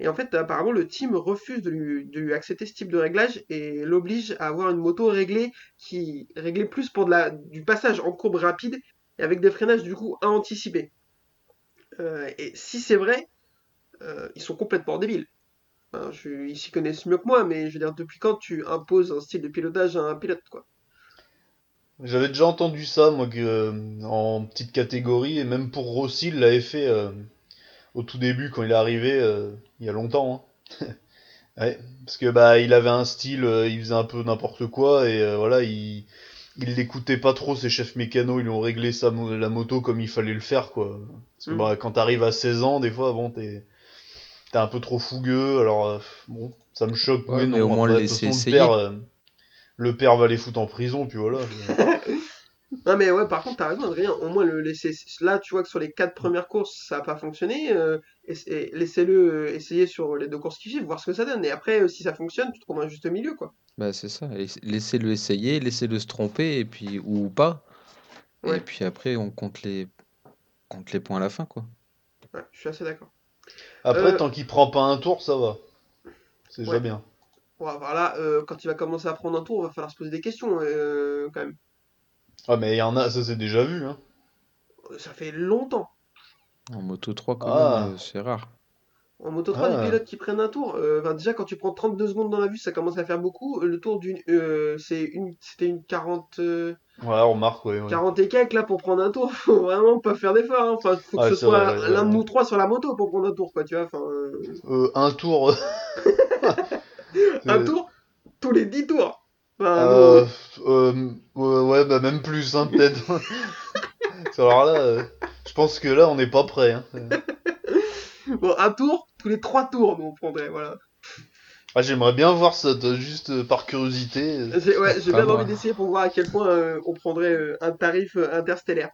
Et en fait, apparemment, le team refuse de lui, accepter ce type de réglage et l'oblige à avoir une moto réglée qui réglée plus pour du passage en courbe rapide et avec des freinages du coup à anticiper. Et si c'est vrai, ils sont complètement débiles. Je- ils s'y connaissent mieux que moi, mais je veux dire, depuis quand tu imposes un style de pilotage à un pilote, quoi? J'avais déjà entendu ça, moi, euh, en petite catégorie, et même pour Rossi, il l'avait fait euh, au tout début, quand il est arrivé, euh, il y a longtemps. Hein. ouais, parce que bah, il avait un style, il faisait un peu n'importe quoi, et voilà, il il l'écoutait pas trop, ses chefs mécanos, ils lui ont réglé sa la moto comme il fallait le faire, quoi. Parce que Mm. bah, quand t'arrives à 16 ans, des fois, bon, t'es t'es un peu trop fougueux, alors euh, bon, ça me choque, Ouais, mais au moins après, le laisser façon, essayer. Le père, euh, le père va les foutre en prison, puis voilà. Non, mais ouais, par contre, t'as raison, Adrien, au moins le laisser. Là, tu vois que sur les quatre premières courses, ça a pas fonctionné. euh, et, et laissez-le euh, essayer sur les deux courses qui suivent, voir ce que ça donne. Et après, euh, si ça fonctionne, tu trouves un juste milieu, quoi. Bah, c'est ça. Laissez-le essayer, laissez-le se tromper, et puis, ou pas. Ouais. Et puis après, on compte les, compte les points à la fin, quoi. Ouais, je suis assez d'accord. Après, Euh, tant qu'il prend pas un tour, ça va. C'est déjà Ouais. bien. Bon, alors là, euh, quand il va commencer à prendre un tour, il va falloir se poser des questions, euh, quand même. Ah, mais il y en a, ça c'est déjà vu, hein. Ça fait longtemps. En Moto 3, quand Ah. même, euh, c'est rare. En Moto 3, Ah. les pilotes qui prennent un tour, euh, enfin, déjà quand tu prends 32 secondes dans la vue, ça commence à faire beaucoup. Le tour d'une, euh, c'est une, c'était une 40, euh, Ouais, on remarque, ouais. ouais. 40 et quelques là pour prendre un tour. Faut vraiment pas faire d'effort. Hein. Enfin, faut que Ouais, ce soit l'un de nous trois sur la moto pour prendre un tour, quoi. Tu vois, enfin, euh, Euh, un tour. un tour tous les 10 tours. Enfin, Euh, ouais, ouais, bah même plus, hein, peut-être. Alors là, je pense que là, on n'est pas prêt. Hein. Bon, un tour tous les 3 tours, nous on prendrait. Voilà. Ah, j'aimerais bien voir ça, juste euh, par curiosité. J'ai ouais, j'ai moi. envie d'essayer pour voir à quel point euh, on prendrait euh, un tarif euh, interstellaire.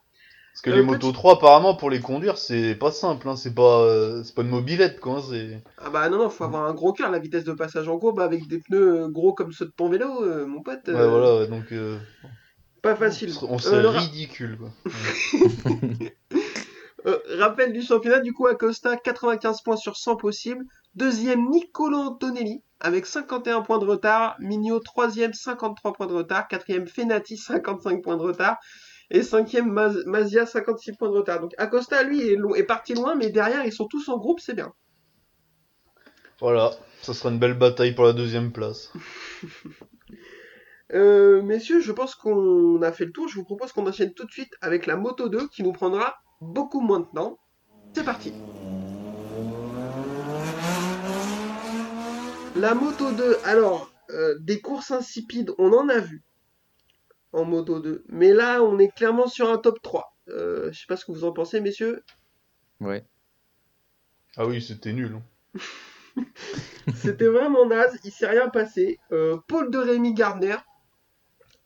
Parce que Euh, les petit- motos 3, apparemment, pour les conduire, c'est pas simple. Hein. C'est pas, euh, c'est pas une mobilette, quoi. hein, C'est. Ah bah non, non, faut avoir un gros cœur, la vitesse de passage en courbe avec des pneus euh, gros comme ceux de ton vélo, euh, mon pote. Ouais, voilà, ouais, donc. euh, Pas facile. on serait le ra- ridicule, quoi. Euh, rappel du championnat, du coup, Acosta, 95 points sur 100 possibles. Deuxième, Niccolo Antonelli, avec 51 points de retard. Mignot, troisième, 53 points de retard. Quatrième, Fenati, 55 points de retard. Et cinquième, Maz- Mazia, 56 points de retard. Donc Acosta, lui, est parti loin, mais derrière, ils sont tous en groupe, c'est bien. Voilà, ça sera une belle bataille pour la deuxième place. Euh, messieurs, je pense qu'on a fait le tour. Je vous propose qu'on enchaîne tout de suite avec la Moto 2, qui nous prendra beaucoup moins de temps. C'est parti. La Moto 2, alors, euh, des courses insipides, on en a vu en Moto 2. Mais là, on est clairement sur un top 3. Euh, je sais pas ce que vous en pensez, messieurs. Ouais. Ah oui, c'était nul. hein. C'était vraiment naze, il s'est rien passé. Euh, Paul de Rémy Gardner.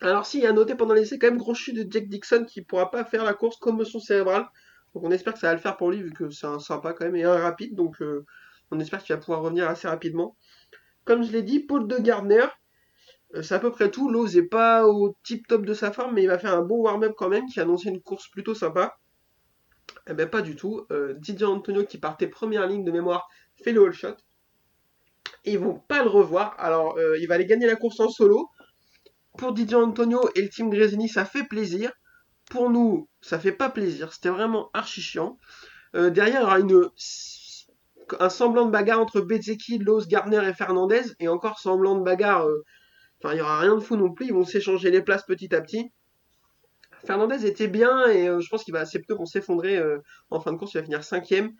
Alors si, il a noté pendant l'essai quand même gros chute de Jack Dixon qui pourra pas faire la course commotion cérébrale. Donc on espère que ça va le faire pour lui vu que c'est un sympa quand même et un rapide. Donc euh, on espère qu'il va pouvoir revenir assez rapidement. Comme je l'ai dit, Paul de Gardner, euh, c'est à peu près tout. Lowe's est pas au tip top de sa forme mais il va faire un bon warm-up quand même qui annonçait une course plutôt sympa. Eh ben pas du tout. Euh, Didier Antonio qui partait première ligne de mémoire fait le all shot. Ils vont pas le revoir. Alors, euh, il va aller gagner la course en solo. pour Didier Antonio et le team Gresini, ça fait plaisir. Pour nous, ça fait pas plaisir. C'était vraiment archi chiant. Derrière, il y aura une, un semblant de bagarre entre Bezeki, Lowe, Garner et Fernandez. Et encore semblant de bagarre. euh, Enfin, il y aura rien de fou non plus. Ils vont s'échanger les places petit à petit. Fernandez était bien et euh, je pense qu'il va assez peu vont s'effondrer euh, en fin de course. Il va finir cinquième.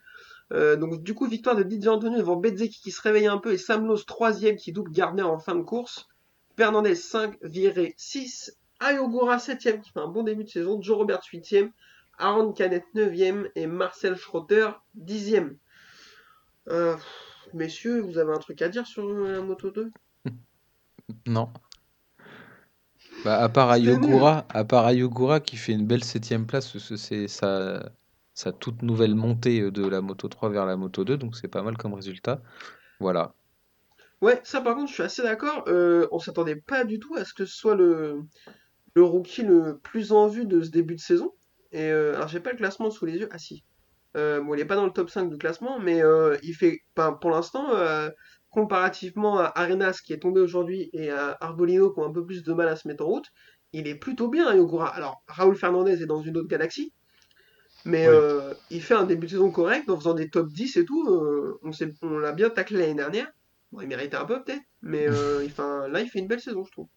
Donc du coup, victoire de Didier Antonio devant Bezeki qui se réveille un peu et Sam Lowe troisième qui double Gardner en fin de course. Fernandez 5, Viré 6, Ayogura 7ème qui fait un bon début de saison, Joe Roberts 8ème, Aaron Canet 9ème et Marcel Schrotter 10ème. Euh, messieurs, vous avez un truc à dire sur la Moto 2 Non. Bah, à part Ayogura, à part Ayogura qui fait une belle septième place, c'est sa, sa toute nouvelle montée euh, de la Moto 3 vers la Moto 2, donc c'est pas mal comme résultat. Voilà. Ouais, ça par contre, je suis assez d'accord. Euh, on s'attendait pas du tout à ce que ce soit le, le rookie le plus en vue de ce début de saison. Et euh, alors, j'ai pas le classement sous les yeux. Ah si. Euh, bon, il est pas dans le top 5 du classement, mais euh, il fait, enfin, pour l'instant, euh, comparativement à Arenas qui est tombé aujourd'hui et à Arbolino qui ont un peu plus de mal à se mettre en route, il est plutôt bien, Yogura. Alors, Raoul Fernandez est dans une autre galaxie, mais Oui. euh, il fait un début de saison correct en faisant des top 10 et tout. euh, on s'est- on l'a bien taclé l'année dernière. Bon, il méritait un peu peut-être, mais euh, il là, il fait une belle saison, je trouve.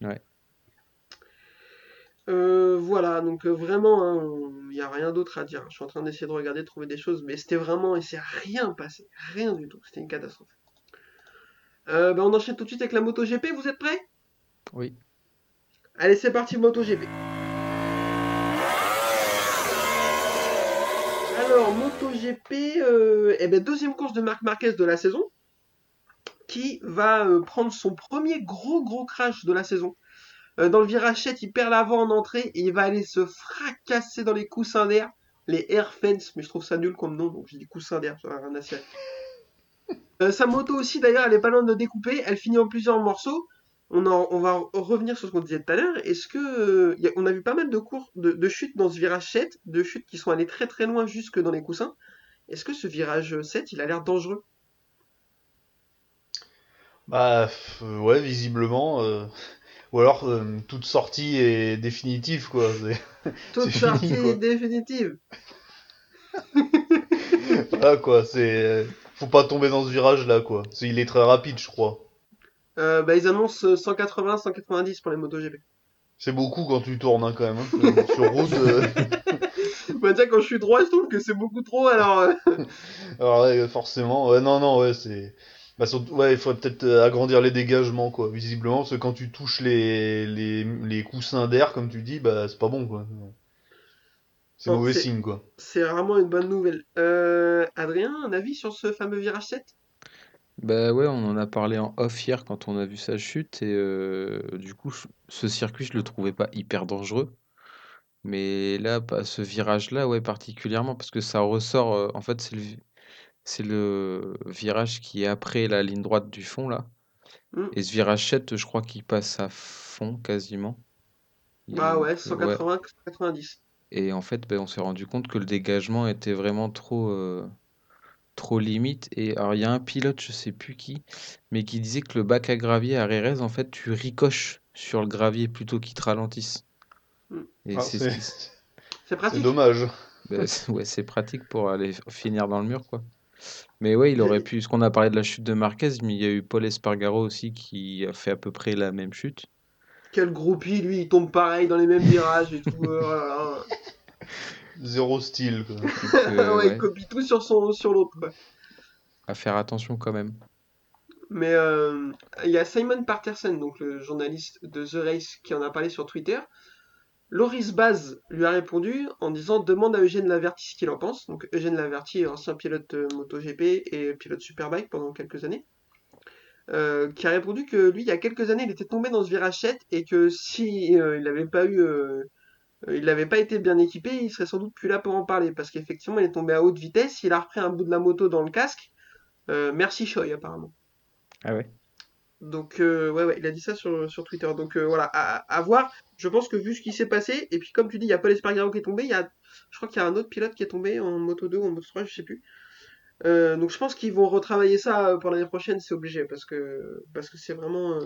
Ouais. Euh, voilà, donc euh, vraiment, hein, il n'y a rien d'autre à dire. Je suis en train d'essayer de regarder, de trouver des choses, mais c'était vraiment, il s'est rien passé, rien du tout. C'était une catastrophe. Euh, ben, on enchaîne tout de suite avec la MotoGP, vous êtes prêts? Oui. Allez, c'est parti, MotoGP. Alors, MotoGP, eh ben, deuxième course de Marc Marquez de la saison, qui va prendre son premier gros gros crash de la saison. Euh, dans le virage 7, il perd l'avant en entrée et il va aller se fracasser dans les coussins d'air, les air fence, mais je trouve ça nul comme nom, donc j'ai dit coussins d'air, ça n'a rien à. Euh, sa moto aussi, d'ailleurs, elle est pas loin de découper, elle finit en plusieurs morceaux. On, en- on va revenir sur ce qu'on disait tout à l'heure. Est-ce que euh, y a- on a vu pas mal de cours de, de chutes dans ce virage 7, de chutes qui sont allées très très loin jusque dans les coussins. Est-ce que ce virage 7, il a l'air dangereux? Bah ouais, visiblement. euh, Ou alors euh, toute sortie est définitive quoi. Toute sortie fini, quoi. définitive. Voilà quoi, c'est. euh, Faut pas tomber dans ce virage là quoi. Il est très rapide je crois. Euh, bah, ils annoncent 180-190 pour les MotoGP. C'est beaucoup quand tu tournes hein, quand même. hein. Sur route. euh, Bah, tiens, quand je suis droit, je trouve que c'est beaucoup trop. Alors, Alors ouais, forcément. Ouais, non, non, ouais, c'est. Bah, surtout- ouais, il faudrait peut-être euh, agrandir les dégagements quoi, visiblement, parce que quand tu touches les, les, les coussins d'air, comme tu dis, bah c'est pas bon quoi. C'est mauvais signe quoi. c'est vraiment une bonne nouvelle. Euh, Adrien, un avis sur ce fameux virage 7 Bah ouais, on en a parlé en off hier quand on a vu sa chute et euh, du coup ce circuit je le trouvais pas hyper dangereux. Mais là, ce virage-là, ouais, particulièrement parce que ça ressort. euh, en fait, c'est le, c'est le virage qui est après la ligne droite du fond là. Mm. Et ce virage 7, je crois qu'il passe à fond quasiment. Ah Il- ouais, 180-90. Et en fait, ben, on s'est rendu compte que le dégagement était vraiment trop, euh, trop limite. Et alors, il y a un pilote, je sais plus qui, mais qui disait que le bac à gravier à Rérez, en fait, tu ricoches sur le gravier plutôt qu'il te ralentisse. Mm. Et Ah, c'est dommage. ben, ouais, c'est pratique pour aller finir dans le mur, quoi. Mais ouais, il aurait pu. Ce qu'on a parlé de la chute de Marquez, mais il y a eu Paul Espargaro aussi qui a fait à peu près la même chute. Quel groupie, lui, il tombe pareil dans les mêmes virages et tout. euh, oh. Zéro style quoi. Donc, euh, ouais, il ouais, copie tout sur, son, sur l'autre. quoi. à faire attention quand même. Mais euh, il y a Simon Patterson, donc le journaliste de The Race, qui en a parlé sur Twitter. Loris Baz lui a répondu en disant demande à Eugène Laverty ce qu'il en pense. Donc Eugène Laverty, ancien pilote euh, MotoGP et pilote Superbike pendant quelques années, euh, qui a répondu que lui, il y a quelques années, il était tombé dans ce virage 7 et que si euh, il n'avait pas eu, il n'avait pas été bien équipé, il serait sans doute plus là pour en parler parce qu'effectivement, il est tombé à haute vitesse, il a repris un bout de la moto dans le casque. Merci Choi apparemment. Ah ouais? Donc, euh, ouais, ouais, il a dit ça sur, Twitter. Donc, euh, voilà, à, voir. Je pense que vu ce qui s'est passé, et puis comme tu dis, il y a Paul Espargaro qui est tombé, y a, je crois qu'il y a un autre pilote qui est tombé en Moto 2 ou en Moto 3, je sais plus. Euh, donc, je pense qu'ils vont retravailler ça pour l'année prochaine, c'est obligé, parce que parce que c'est vraiment.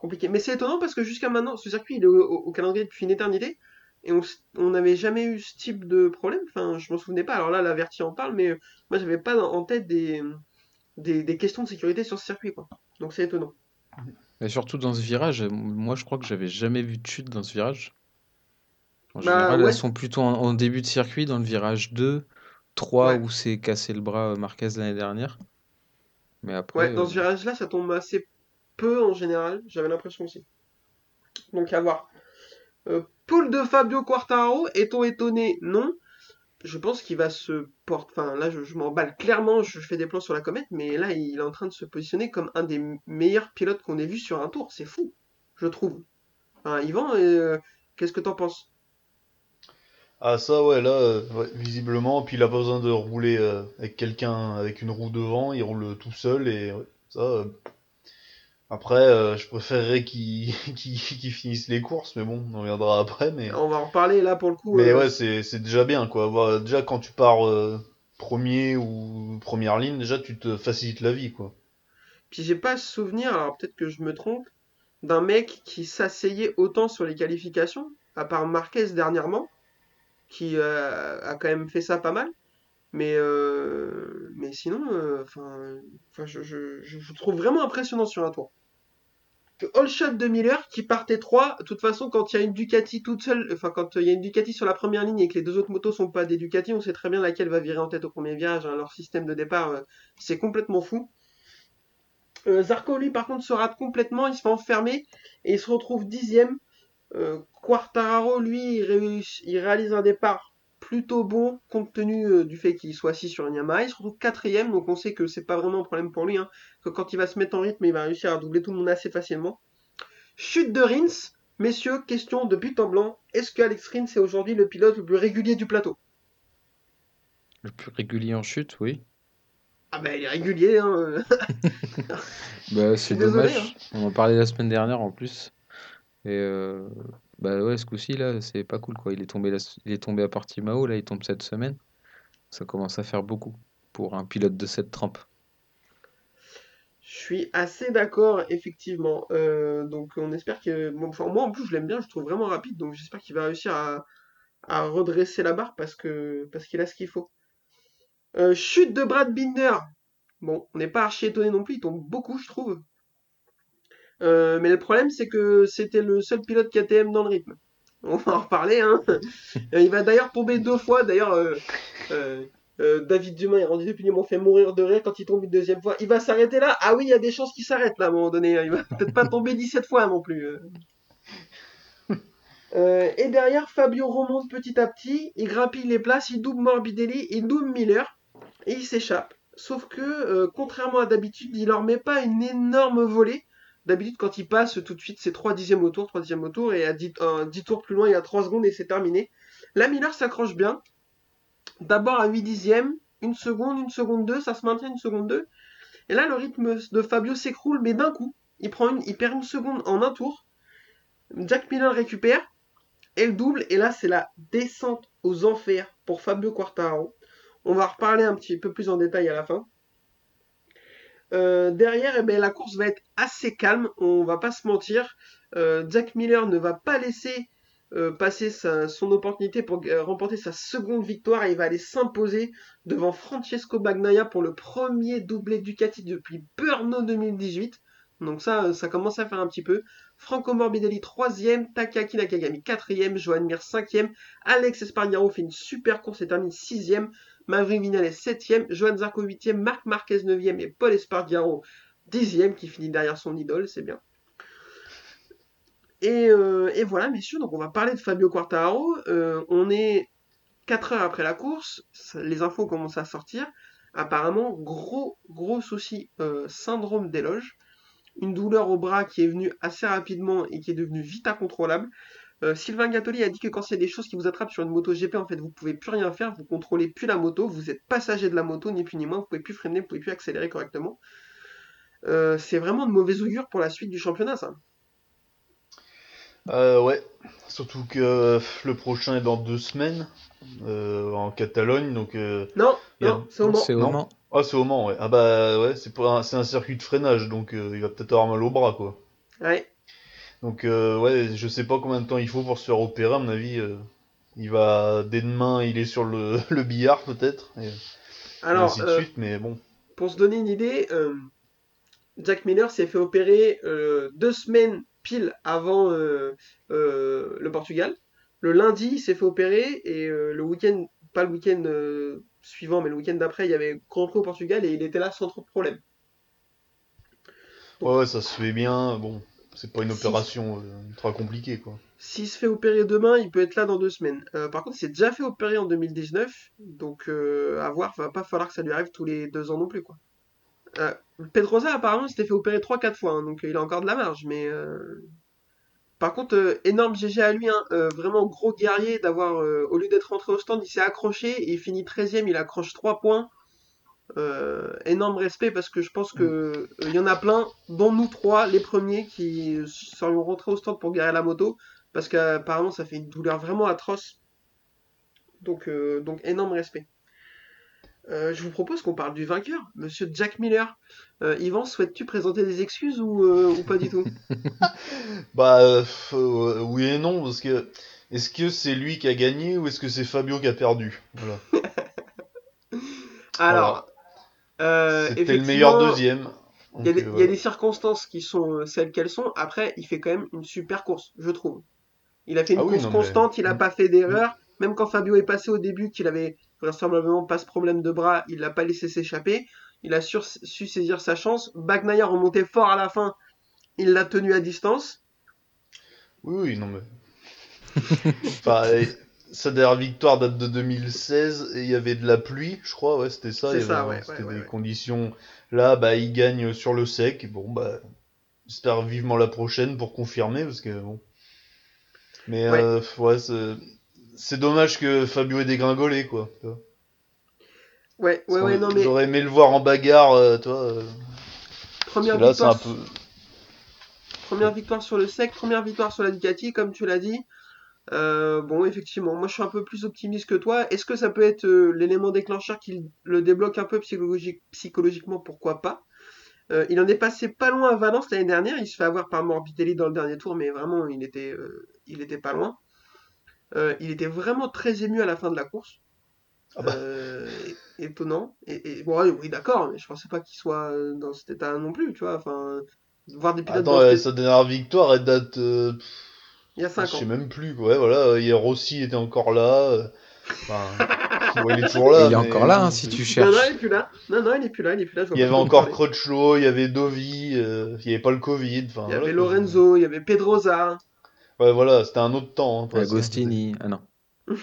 compliqué. Mais c'est étonnant parce que jusqu'à maintenant, ce circuit il est au, calendrier depuis une éternité et on n'avait jamais eu ce type de problème. Enfin, je m'en souvenais pas. Alors là, la Verti en parle, mais moi, j'avais pas en en tête des, des, des questions de sécurité sur ce circuit, quoi. Donc c'est étonnant. Et surtout dans ce virage, moi je crois que j'avais jamais vu de chute dans ce virage. En Bah, général, ouais. elles sont plutôt en, en début de circuit, dans le virage 2, 3 Ouais. où c'est cassé le bras euh, Marquez l'année dernière. Mais après, Ouais, dans ce euh, virage-là, ça tombe assez peu en général. J'avais l'impression aussi. Donc à voir. Euh, Paul de Fabio Quartararo, est-on étonné? Non. Je pense qu'il va se porter. Enfin, là, je, m'emballe clairement. Je fais des plans sur la comète, mais là, il est en train de se positionner comme un des meilleurs pilotes qu'on ait vu sur un tour. C'est fou, je trouve. Enfin, Yvan, euh, qu'est-ce que t'en penses? Ah ça ouais là euh, visiblement puis il a besoin de rouler euh, avec quelqu'un avec une roue devant il roule tout seul et ça après euh, je préférerais qu'il qu'il qu'il finisse les courses mais bon on en reviendra après mais On va en reparler là pour le coup. mais euh, ouais c'est déjà bien quoi déjà quand tu pars euh, premier ou première ligne déjà tu te facilites la vie quoi Puis j'ai pas souvenir, alors peut-être que je me trompe, d'un mec qui s'asseyait autant sur les qualifications, à part Marquez dernièrement, qui a quand même fait ça pas mal. Mais, euh, mais sinon, enfin, je, je, je vous trouve vraiment impressionnant sur un tour. All Shot de Miller qui partait 3, de toute façon, quand il y a une Ducati toute seule, enfin, quand il y a une Ducati sur la première ligne et que les deux autres motos sont pas des Ducati, on sait très bien laquelle va virer en tête au premier virage. hein. Leur système de départ, euh, c'est complètement fou. Euh, Zarco, lui, par contre, se rate complètement, il se fait enfermer et il se retrouve dixième. Euh, Quartararo, lui, il réalise un départ plutôt bon compte tenu euh, du fait qu'il soit assis sur une Yamaha. Il se retrouve quatrième, donc on sait que c'est pas vraiment un problème pour lui, hein, que quand il va se mettre en rythme, il va réussir à doubler tout le monde assez facilement. Chute de Rins, messieurs, question de but en blanc. Est-ce que Alex Rins est aujourd'hui le pilote le plus régulier du plateau? Le plus régulier en chute, oui. Ah ben il est régulier, hein. Bah, c'est dommage. On en parlait la semaine dernière en plus. Et euh, bah ouais, ce coup-ci là, c'est pas cool quoi. Il est tombé, la- il est tombé à là il tombe cette semaine. Ça commence à faire beaucoup pour un pilote de cette trempe. Je suis assez d'accord, effectivement. Euh, donc on espère que... enfin, moi en plus je l'aime bien, je trouve vraiment rapide, donc j'espère qu'il va réussir à, à redresser la barre parce que parce qu'il a ce qu'il faut. Euh, chute de Brad Binder. Bon, on n'est pas archi étonné non plus, il tombe beaucoup, je trouve. Euh, mais le problème, c'est que c'était le seul pilote KTM dans le rythme. On va en reparler, hein. Euh, Il va d'ailleurs tomber deux fois. D'ailleurs, euh, euh, David Dumas et Randy Depugny m'ont fait mourir de rire quand il tombe une deuxième fois. Il va s'arrêter là Ah oui, il y a des chances qu'il s'arrête là à un moment donné. Il va peut-être pas tomber 17 fois non plus. Euh, et derrière, Fabio remonte petit à petit. Il grappille les places, il double Morbidelli, il double Miller et il s'échappe. Sauf que, euh, contrairement à d'habitude, il leur met pas une énorme volée. D'habitude, quand il passe tout de suite, c'est 3 dixièmes au tour, 3 dixièmes au tour, et à 10, euh, 10 tours plus loin, il y a 3 secondes et c'est terminé. Là, Miller s'accroche bien. D'abord à 8 dixièmes, une seconde, une seconde 2, ça se maintient une seconde 2. Et là, le rythme de Fabio s'écroule, mais d'un coup. Il, prend une, il perd une seconde en un tour. Jack Miller récupère, et le double, et là, c'est la descente aux enfers pour Fabio Quartararo. On va reparler un petit peu plus en détail à la fin. Euh, derrière, eh ben, la course va être assez calme, on va pas se mentir. Euh, Jack Miller ne va pas laisser euh, passer son opportunité pour remporter sa seconde victoire et il va aller s'imposer devant Francesco Bagnaia pour le premier doublé Ducati depuis Brno 2018. Donc ça, ça commence à faire un petit peu. Franco Morbidelli troisième, Takaki Nakagami quatrième, Johan Mir cinquième, Alex Espargaro fait une super course et termine sixième, Maverick Vinales 7ème, Johan Zarco 8ème, Marc Marquez 9ème et Paul Espargaro 10ème qui finit derrière son idole, c'est bien. Et, euh, et voilà, messieurs, donc on va parler de Fabio Quartararo. Euh, on est 4 heures après la course, les infos commencent à sortir. Apparemment, gros, gros souci, euh, syndrome d'éloge. Une douleur au bras qui est venue assez rapidement et qui est devenue vite incontrôlable. Euh, Sylvain Gattoli a dit que quand c'est des choses qui vous attrapent sur une moto GP, en fait, vous pouvez plus rien faire, vous contrôlez plus la moto, vous êtes passager de la moto, ni plus ni moins, vous pouvez plus freiner, vous pouvez plus accélérer correctement. Euh, c'est vraiment de mauvais augure pour la suite du championnat, ça. Euh, ouais, surtout que euh, le prochain est dans deux semaines euh, en Catalogne, donc euh, Non, Il y a- non, c'est au Mans. Ah c'est au Mans, ouais. Ah bah ouais, c'est pour un, un circuit de freinage, donc euh, il va peut-être avoir mal au bras quoi. Ouais. Donc euh, ouais, je sais pas combien de temps il faut pour se faire opérer. À mon avis, euh, il va dès demain, il est sur le, le billard peut-être. Et, et Alors, ainsi de suite, mais bon. pour se donner une idée, Jack Miller s'est fait opérer deux semaines pile avant le Portugal. Le lundi, il s'est fait opérer et le week-end, pas le week-end euh, suivant, mais le week-end d'après, il y avait Grand Prix au Portugal et il était là sans trop de problème. Ouais, ouais, ça se fait bien. Bon, c'est pas une Si. opération euh, ultra compliquée quoi. S'il se fait opérer demain, il peut être là dans deux semaines. Euh, par contre, il s'est déjà fait opérer en 2019, donc euh, à voir, va pas falloir que ça lui arrive tous les deux ans non plus, quoi. Pedrosa, apparemment, il s'était fait opérer 3-4 fois, hein, donc il a encore de la marge, mais... Par contre, euh, énorme GG à lui, hein, euh, vraiment gros guerrier d'avoir, euh, au lieu d'être rentré au stand, il s'est accroché il finit 13ème, il accroche 3 points. Énorme respect parce que je pense que il y en a plein, dont nous trois, les premiers, qui serions rentrés au stand pour garer la moto parce qu'apparemment ça fait une douleur vraiment atroce. Donc, donc énorme respect. Euh, je vous propose qu'on parle du vainqueur, Monsieur Jack Miller. Euh, Yvan, souhaites-tu présenter des excuses ou, euh, ou pas du tout? Bah oui et non parce que est-ce que c'est lui qui a gagné ou est-ce que c'est Fabio qui a perdu? Voilà. Alors, euh, C'était le meilleur deuxième. Il y, a des, il y a voilà. des circonstances qui sont celles qu'elles sont. Après, il fait quand même une super course, je trouve. Il a fait une Ah oui, course non, mais- constante, il n'a Mm. pas fait d'erreur. Même quand Fabio est passé au début, qu'il avait vraisemblablement pas ce problème de bras, il l'a pas laissé s'échapper. Il a sur- su saisir sa chance. Bagnaia remontait fort à la fin, il l'a tenu à distance. Oui, oui, non mais. enfin, sa dernière victoire date de 2016 et il y avait de la pluie, je crois, ouais, c'était ça. Ça, ouais, C'était ouais, des conditions. Là, bah, il gagne sur le sec. Bon, bah, j'espère vivement la prochaine pour confirmer parce que bon. Mais Ouais. euh, ouais, c'est dommage que Fabio ait dégringolé, quoi. tu vois. Ouais, ouais, ouais, non mais J'aurais aimé le voir en bagarre, euh, toi. euh, parce première là, un victoire, peu. première victoire sur le sec, première victoire sur la Ducati, comme tu l'as dit. Euh, bon, effectivement, moi je suis un peu plus optimiste que toi. Est-ce que ça peut être l'élément déclencheur qui le débloque un peu psychologique, psychologiquement? Pourquoi pas? Il en est passé pas loin à Valence l'année dernière. Il se fait avoir par Morbidelli dans le dernier tour, mais vraiment, il était, il était pas loin. Euh, il était vraiment très ému à la fin de la course. Ah bah. Euh, étonnant. Et, et- bon, ouais, oui, d'accord, mais je pensais pas qu'il soit euh, dans cet état non plus, tu vois. Enfin, voir des pilotes Attends, sa dernière victoire, elle date. euh, il y a Je 5 sais ans. même plus. Ouais, voilà, hier Rossi était encore là. Enfin, il est toujours là. il est mais- encore là, hein, si tu Non, cherches. non, il est plus là. Non, non, il est plus là, il est plus là. je Il y avait encore. Crutchlow, il y avait Dovi, euh, il y avait pas le Covid. Enfin, Il y voilà, avait. Lorenzo, il y avait Pedrosa. Ouais, voilà, c'était un autre temps. hein. Agostini. Ah non.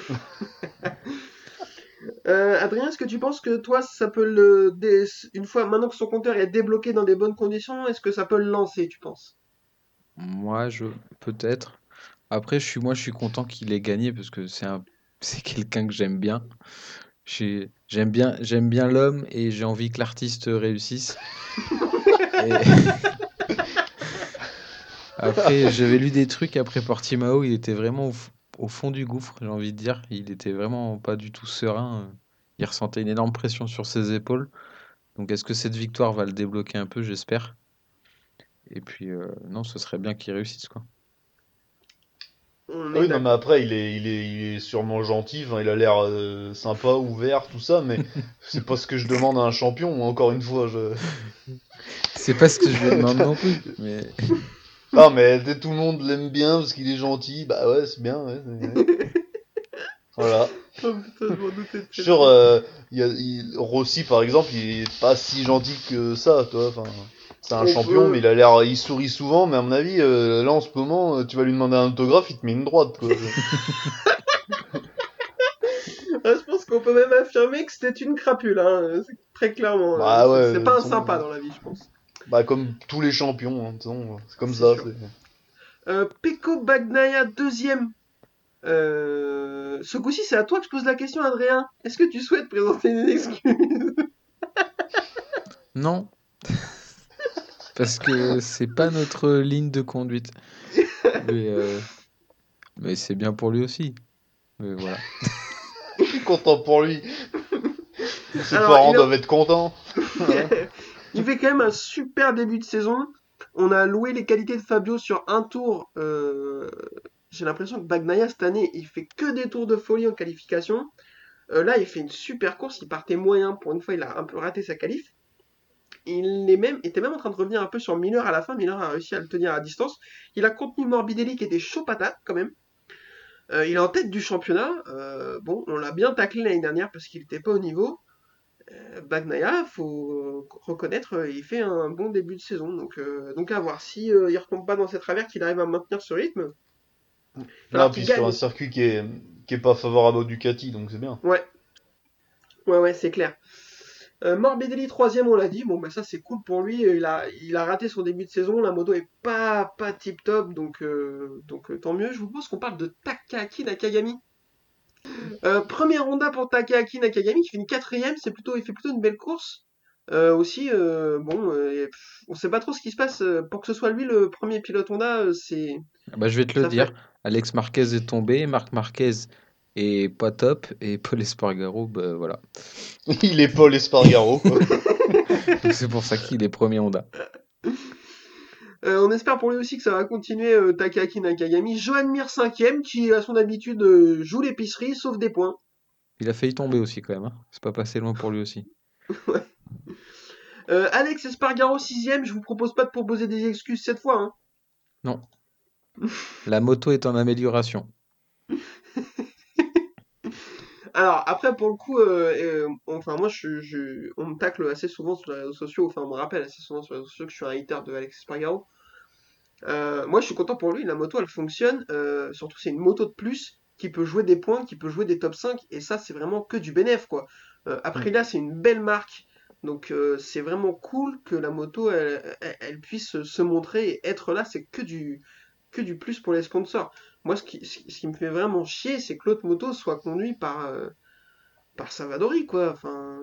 Euh, Adrien, est-ce que tu penses que toi, ça peut le. dé- Une fois, maintenant que son compteur est débloqué dans des bonnes conditions, est-ce que ça peut le lancer, tu penses? Moi, je peut-être. Après, je suis moi, je suis content qu'il ait gagné parce que c'est un, c'est quelqu'un que j'aime bien. J'ai- J'aime bien, j'aime bien l'homme et j'ai envie que l'artiste réussisse. Et- Après, j'avais lu des trucs après Portimao, il était vraiment au, fond du gouffre, j'ai envie de dire. Il était vraiment pas du tout serein. Il ressentait une énorme pression sur ses épaules. Donc, est-ce que cette victoire va le débloquer un peu? J'espère. Et puis, euh, non, ce serait bien qu'il réussisse, quoi. Oui, non, mais après, il est, il est, il est sûrement gentil, enfin, il a l'air euh, sympa, ouvert, tout ça, mais c'est pas ce que je demande à un champion, encore une fois. Je... C'est pas ce que je lui demande non plus, mais Non, mais tout le monde l'aime bien parce qu'il est gentil, bah ouais, c'est bien, ouais. Voilà. Oh, putain, je m'en sûr, euh, il y a, Rossi, par exemple, il est pas si gentil que ça, toi. Enfin, c'est un On champion, peut- mais il a l'air, il sourit souvent, mais à mon avis, euh, là, en ce moment, euh, tu vas lui demander un autographe, il te met une droite, quoi. Ah, je pense qu'on peut même affirmer que c'était une crapule, hein, c'est- très clairement. Bah ouais, c'est pas un sympa dans la vie, je pense. Bah, comme tous les champions, hein, c'est comme ça. Euh, Peko Bagnaia, deuxième. Euh, ce coup-ci, c'est à toi que je pose la question, Adrien. Est-ce que tu souhaites présenter une excuse non. Parce que c'est pas notre ligne de conduite. Mais, euh, mais c'est bien pour lui aussi. Mais voilà. Je suis content pour lui. Ses Alors, parents doivent être contents. Il fait quand même un super début de saison. On a loué les qualités de Fabio sur un tour. euh, J'ai l'impression que Bagnaia cette année, il fait que des tours de folie en qualification. Euh, là, il fait une super course. Il partait moyen. Pour une fois, il a un peu raté sa qualif. Il est même, était même en train de revenir un peu sur Miller à la fin. Miller a réussi à le tenir à distance. Il a contenu Morbidelli qui était chaud patate quand même. Euh, il est en tête du championnat. Bon, on l'a bien taclé l'année dernière parce qu'il n'était pas au niveau. Bagnaia, faut reconnaître, euh, il fait un bon début de saison. Donc, euh, donc à voir si euh, il retombe pas dans ses travers, qu'il arrive à maintenir ce rythme. Là, puis sur un circuit qui est, qui est pas favorable au Ducati, donc c'est bien. Ouais. Ouais, ouais, c'est clair. Euh, Morbidelli, troisième, on l'a dit. Bon, bah ça, c'est cool pour lui. Il a, il a raté son début de saison. La moto est pas, pas tip top. Donc, euh, donc tant mieux. Je vous propose qu'on parle de Takaki Nakagami. Euh, première Honda pour Takaki Nakagami qui finit quatrième. C'est plutôt, il fait plutôt une belle course. Euh, aussi, euh, bon, euh, pff, on sait pas trop ce qui se passe. euh, Pour que ce soit lui le premier pilote Honda, euh, c'est. Ah Bah, je vais te le dire. fait- Alex Marquez est tombé, Marc Marquez est pas top, et Paul Espargaro, bah, voilà. Il est Paul Espargaro, c'est pour ça qu'il est premier Honda. Euh, on espère pour lui aussi que ça va continuer euh, Takaki Nakagami. Johan Mir cinquième qui à son habitude euh, joue l'épicerie sauf des points. Il a failli tomber aussi quand même. hein. C'est pas passé loin pour lui aussi. Alex Espargaro sixième. Je vous propose pas de proposer des excuses cette fois. hein. La moto est en amélioration. Alors après pour le coup, euh, euh, enfin moi je, je- on me tacle assez souvent sur les réseaux sociaux. Enfin on me rappelle assez souvent sur les réseaux sociaux que je suis un hater de Alex Espargaro. Euh, moi je suis content pour lui. La moto elle fonctionne. Surtout c'est une moto de plus qui peut jouer des points, qui peut jouer des top 5 et ça c'est vraiment que du bénéf quoi. Euh, Aprilia c'est une belle marque. Donc euh, c'est vraiment cool que la moto elle, elle- elle puisse se montrer et être là, c'est que du que du plus pour les sponsors. Moi ce qui, ce qui ce qui me fait vraiment chier, c'est que l'autre moto soit conduit par euh, par Savadori quoi. Enfin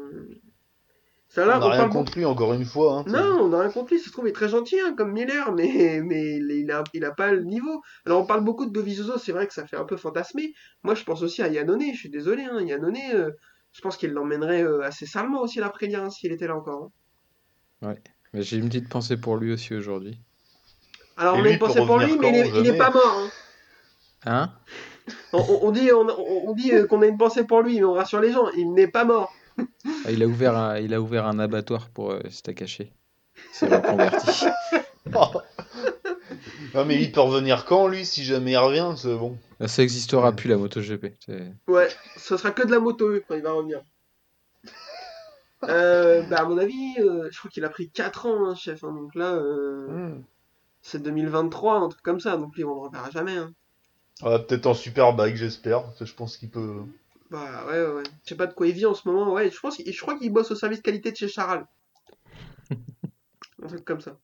ça là on n'a rien compris encore une fois. Hein, non, on n'a rien compris. Ça se trouve, il est très gentil, hein, comme Miller, mais, mais il, a, il a pas le niveau. Alors, on parle beaucoup de Dovizioso, c'est vrai que ça fait un peu fantasmer. Moi, je pense aussi à Yannone, je suis désolé, hein, Yannone, euh, je pense qu'il l'emmènerait euh, assez salement aussi l'après-midi, hein, s'il était là encore. hein. Mais j'ai une petite pensée pour lui aussi aujourd'hui. Alors, on a une pour pensée pour lui, mais il est, quand, il est jamais pas mort. Hein. On, dit, on, on- on dit euh, qu'on a une pensée pour lui, mais on rassure les gens, il n'est pas mort. Ah, il a ouvert un, il a ouvert un abattoir pour euh, Stakaché. Il s'est reconverti. Non, mais il peut revenir quand, lui, si jamais il revient C'est bon. Là, ça existera plus la MotoGP. C'est- Ouais, ce sera que de la moto E, quand il va revenir. Euh, bah, à mon avis, euh, je crois qu'il a pris 4 ans, hein, chef. hein, donc là, euh, Hmm. c'est 2023, un truc comme ça. Donc lui, on le reverra jamais. hein. Ah, Peut-être en superbike, j'espère. Je pense qu'il peut. Bah ouais, ouais, ouais. Je sais pas de quoi il vit en ce moment. Ouais, je pense, je crois qu'il bosse au service qualité de chez Charal. un truc comme ça.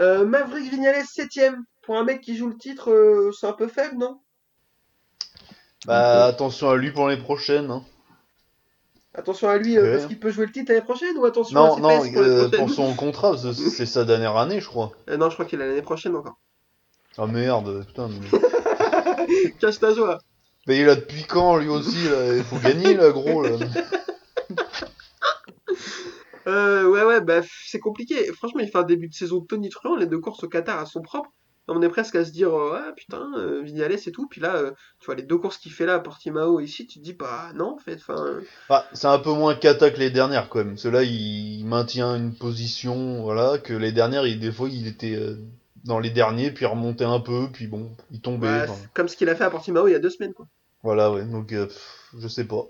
Euh, Maverick Vignales 7ème. Pour un mec qui joue le titre, euh, c'est un peu faible, non? Bah, attention à lui pour l'année prochaine. Hein. Attention à lui, euh, Ouais. parce qu'il peut jouer le titre l'année prochaine ou attention à Non, ses non, pour euh, pour son contrat, c'est- c'est sa dernière année, je crois. Euh, Non, je crois qu'il a l'année prochaine encore. Ah merde, putain. Mais, Cache ta joie. mais il a depuis quand, lui aussi, là? Il faut gagner, là, gros, là. Euh, ouais, ouais, bah, c'est compliqué. Franchement, il fait un début de saison tonitruant. Les deux courses au Qatar à son propre. On est presque à se dire, euh, ah putain, euh, Vignales et tout. Puis là, euh, tu vois, les deux courses qu'il fait là à Portimao ici, tu te dis, bah non, en fait. Enfin, euh, Ah, c'est un peu moins cata que les dernières, quand même. Ceux-là, il maintient une position, voilà, que les dernières, il, des fois, il était euh, dans les derniers, puis il remontait un peu, puis bon, il tombait. bah, enfin, comme ce qu'il a fait à Portimao il y a deux semaines, quoi. voilà, ouais, donc, euh, pff, je sais pas.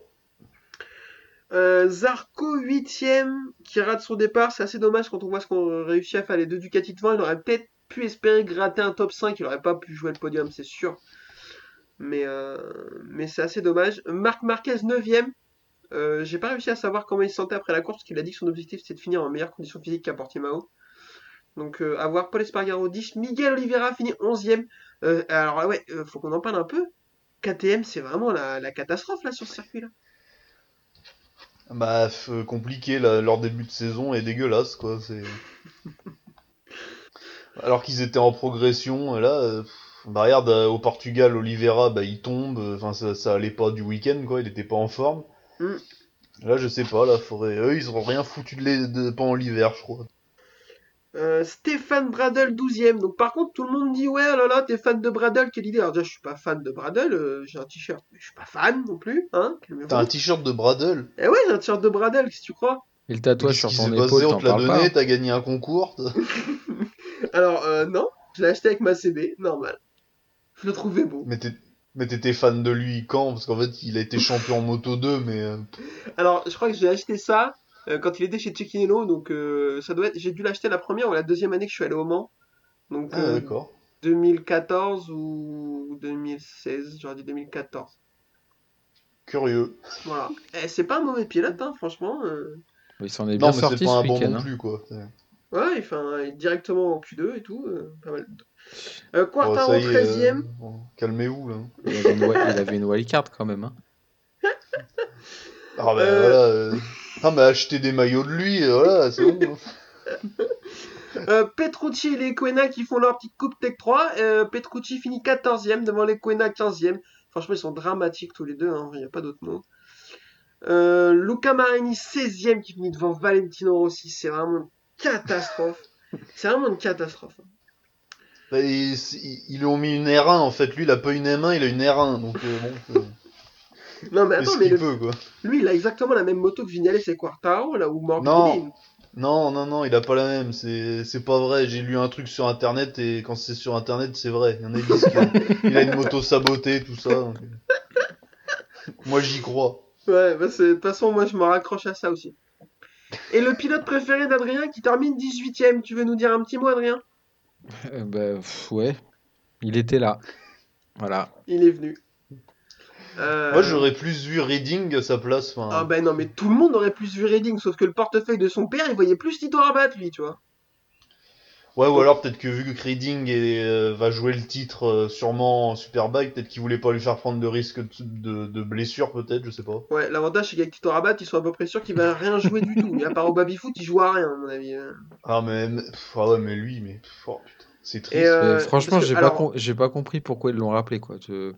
Euh, Zarco 8ème qui rate son départ, c'est assez dommage quand on voit ce qu'on réussit à faire les deux Ducati devant. Il aurait peut-être pu espérer gratter un top 5, il aurait pas pu jouer le podium, c'est sûr. Mais, euh, mais c'est assez dommage. Marc Marquez 9ème. Euh, j'ai pas réussi à savoir comment il se sentait après la course, parce qu'il a dit que son objectif c'était de finir en meilleure condition physique qu'à Portimao. Donc euh, à voir Paul Espargaro 10, Miguel Oliveira finit 11ème. Euh, alors ouais, euh, faut qu'on en parle un peu. KTM c'est vraiment la, la catastrophe là sur ce circuit là. Bah, compliqué, là, leur début de saison est dégueulasse, quoi, c'est... Alors qu'ils étaient en progression, là, euh, bah regarde, euh, au Portugal, Oliveira, bah il tombe, euh, enfin ça, ça allait pas du week-end, quoi, il était pas en forme. Mm. Là, je sais pas, là, faudrait... eux, ils ont rien foutu de, de... pendant l'hiver, je crois. Euh, Stéphane Bradel 12ème. Donc par contre tout le monde dit ouais oh là là t'es fan de Bradel quelle idée. Alors déjà je suis pas fan de Bradel, euh, j'ai un t-shirt mais je suis pas fan non plus hein. T'as un t-shirt de Bradel Eh ouais j'ai un t-shirt de Bradel qu'est-ce que tu crois? Et le tatouage sur ton épaule, On t'en te l'a parles pas. donné, t'as gagné un concours. Alors euh, non je l'ai acheté avec ma CB normal. Je le trouvais beau. Mais t'es- mais t'étais fan de lui quand? Parce qu'en fait, il a été champion en Moto 2, mais... Alors je crois que j'ai acheté ça euh, quand il était chez Cecchino donc euh, ça doit être j'ai dû l'acheter la première ou la deuxième année que je suis allé au Mans. Donc Ah, euh, d'accord. 2014 ou 2016 j'aurais dit 2014. Curieux. Voilà. Et c'est pas un mauvais pilote, hein, franchement. euh. Il s'en est Non, bien c'est sorti pas ce un bon non hein. plus, quoi. Ouais, il fait un- il est directement en Q2 et tout. euh, pas mal. Euh, est, 13ème. euh, bon, Calmez-vous, là. Il avait une, wi- il avait une wildcard quand même. Hein. Ah, bah Euh. voilà. Ah, mais acheter des maillots de lui, euh, voilà, c'est bon. Euh, Petrucci et les Quena qui font leur petite coupe Tech 3. Euh, Petrucci finit 14ème devant les Quena 15ème. Franchement, ils sont dramatiques tous les deux, hein, il n'y a pas d'autre mot. Euh, Luca Marini 16ème qui finit devant Valentino Rossi. C'est vraiment une catastrophe. C'est vraiment une catastrophe. Bah, ils, ils- ils lui ont mis une R1, en fait. Lui, il a pas une M1, il a une R1. Donc, bon, Non, mais attends, mais qu'il le- peut, quoi. lui, il a exactement la même moto que Vignales et Quartaro, là où Morbidelli. Non, non, non, il a pas la même. C'est, c'est pas vrai. J'ai lu un truc sur internet et quand c'est sur internet, c'est vrai. Il y en a qui disent qu'il a une moto sabotée, tout ça. donc, euh. Moi, j'y crois. Ouais, bah c'est- de toute façon, moi je me raccroche à ça aussi. Et le pilote préféré d'Adrien qui termine 18ème, tu veux nous dire un petit mot, Adrien? Euh, bah, pff, ouais. Il était là. Voilà. Il est venu. Euh, Moi, j'aurais plus vu Reading à sa place. Enfin, Ah ben non, mais tout le monde aurait plus vu Reading, sauf que le portefeuille de son père, il voyait plus Tito Rabat, lui, tu vois. Ouais, ou alors peut-être que vu que Reading est, euh, va jouer le titre euh, sûrement en Superbike, peut-être qu'il voulait pas lui faire prendre de risques de, blessure, peut-être, je sais pas. Ouais, l'avantage c'est qu'avec Tito Rabat, ils sont à peu près sûrs qu'il va rien jouer du tout. Et à part au baby-foot, il joue à rien, à mon avis. hein. Ah, mais, mais- pff, ah ouais, mais lui, mais pff, oh, putain, c'est triste. Et, euh, Mais franchement, que- j'ai pas, com- compris pourquoi ils l'ont rappelé. Quoi. Je-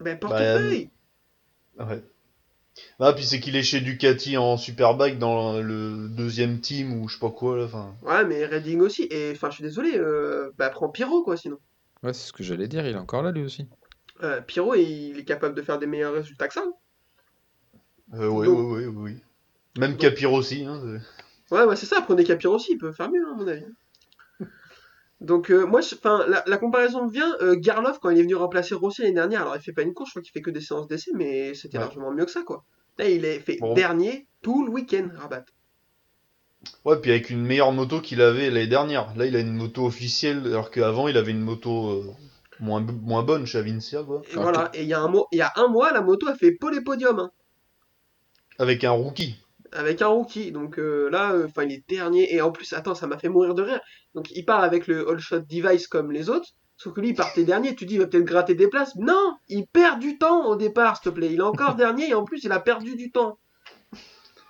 Ben, portefeuille Ouais. Ah, puis c'est qu'il est chez Ducati en Superbike dans le deuxième team ou je sais pas quoi là. Enfin, Ouais, mais Reading aussi. Et enfin, je suis désolé, euh, bah prends Pyro, quoi, sinon. Ouais, c'est ce que j'allais dire. Il est encore là lui aussi. Euh, Pyro, il est capable de faire des meilleurs résultats que ça. euh, ouais, Donc- ouais, ouais. Même Capir aussi. Hein, Ouais, ouais, c'est ça. Prenez Capir aussi, il peut faire mieux, hein, à mon avis. Donc, euh, moi, je- enfin, la, la comparaison me vient. Euh, Garlov, quand il est venu remplacer Rossi l'année dernière, alors il fait pas une course, je crois qu'il fait que des séances d'essai, mais c'était Ouais. largement mieux que ça, quoi. Là, il est fait Bon. dernier tout le week-end, Rabat. Ouais, puis avec une meilleure moto qu'il avait l'année dernière. Là, il a une moto officielle, alors qu'avant, il avait une moto euh, moins, moins bonne chez Avincia, quoi. Et voilà. Et il y a un mois, il y a un mois, la moto a fait pole et podium, hein, Avec un rookie. Avec un rookie. Donc euh, là, euh, enfin, il est dernier. Et en plus, attends, ça m'a fait mourir de rire. Donc, il part avec le all shot device comme les autres. Sauf que lui, il partait dernier. Tu dis, il va peut-être gratter des places. Non, il perd du temps au départ, s'il te plaît. Il est encore dernier et en plus, il a perdu du temps.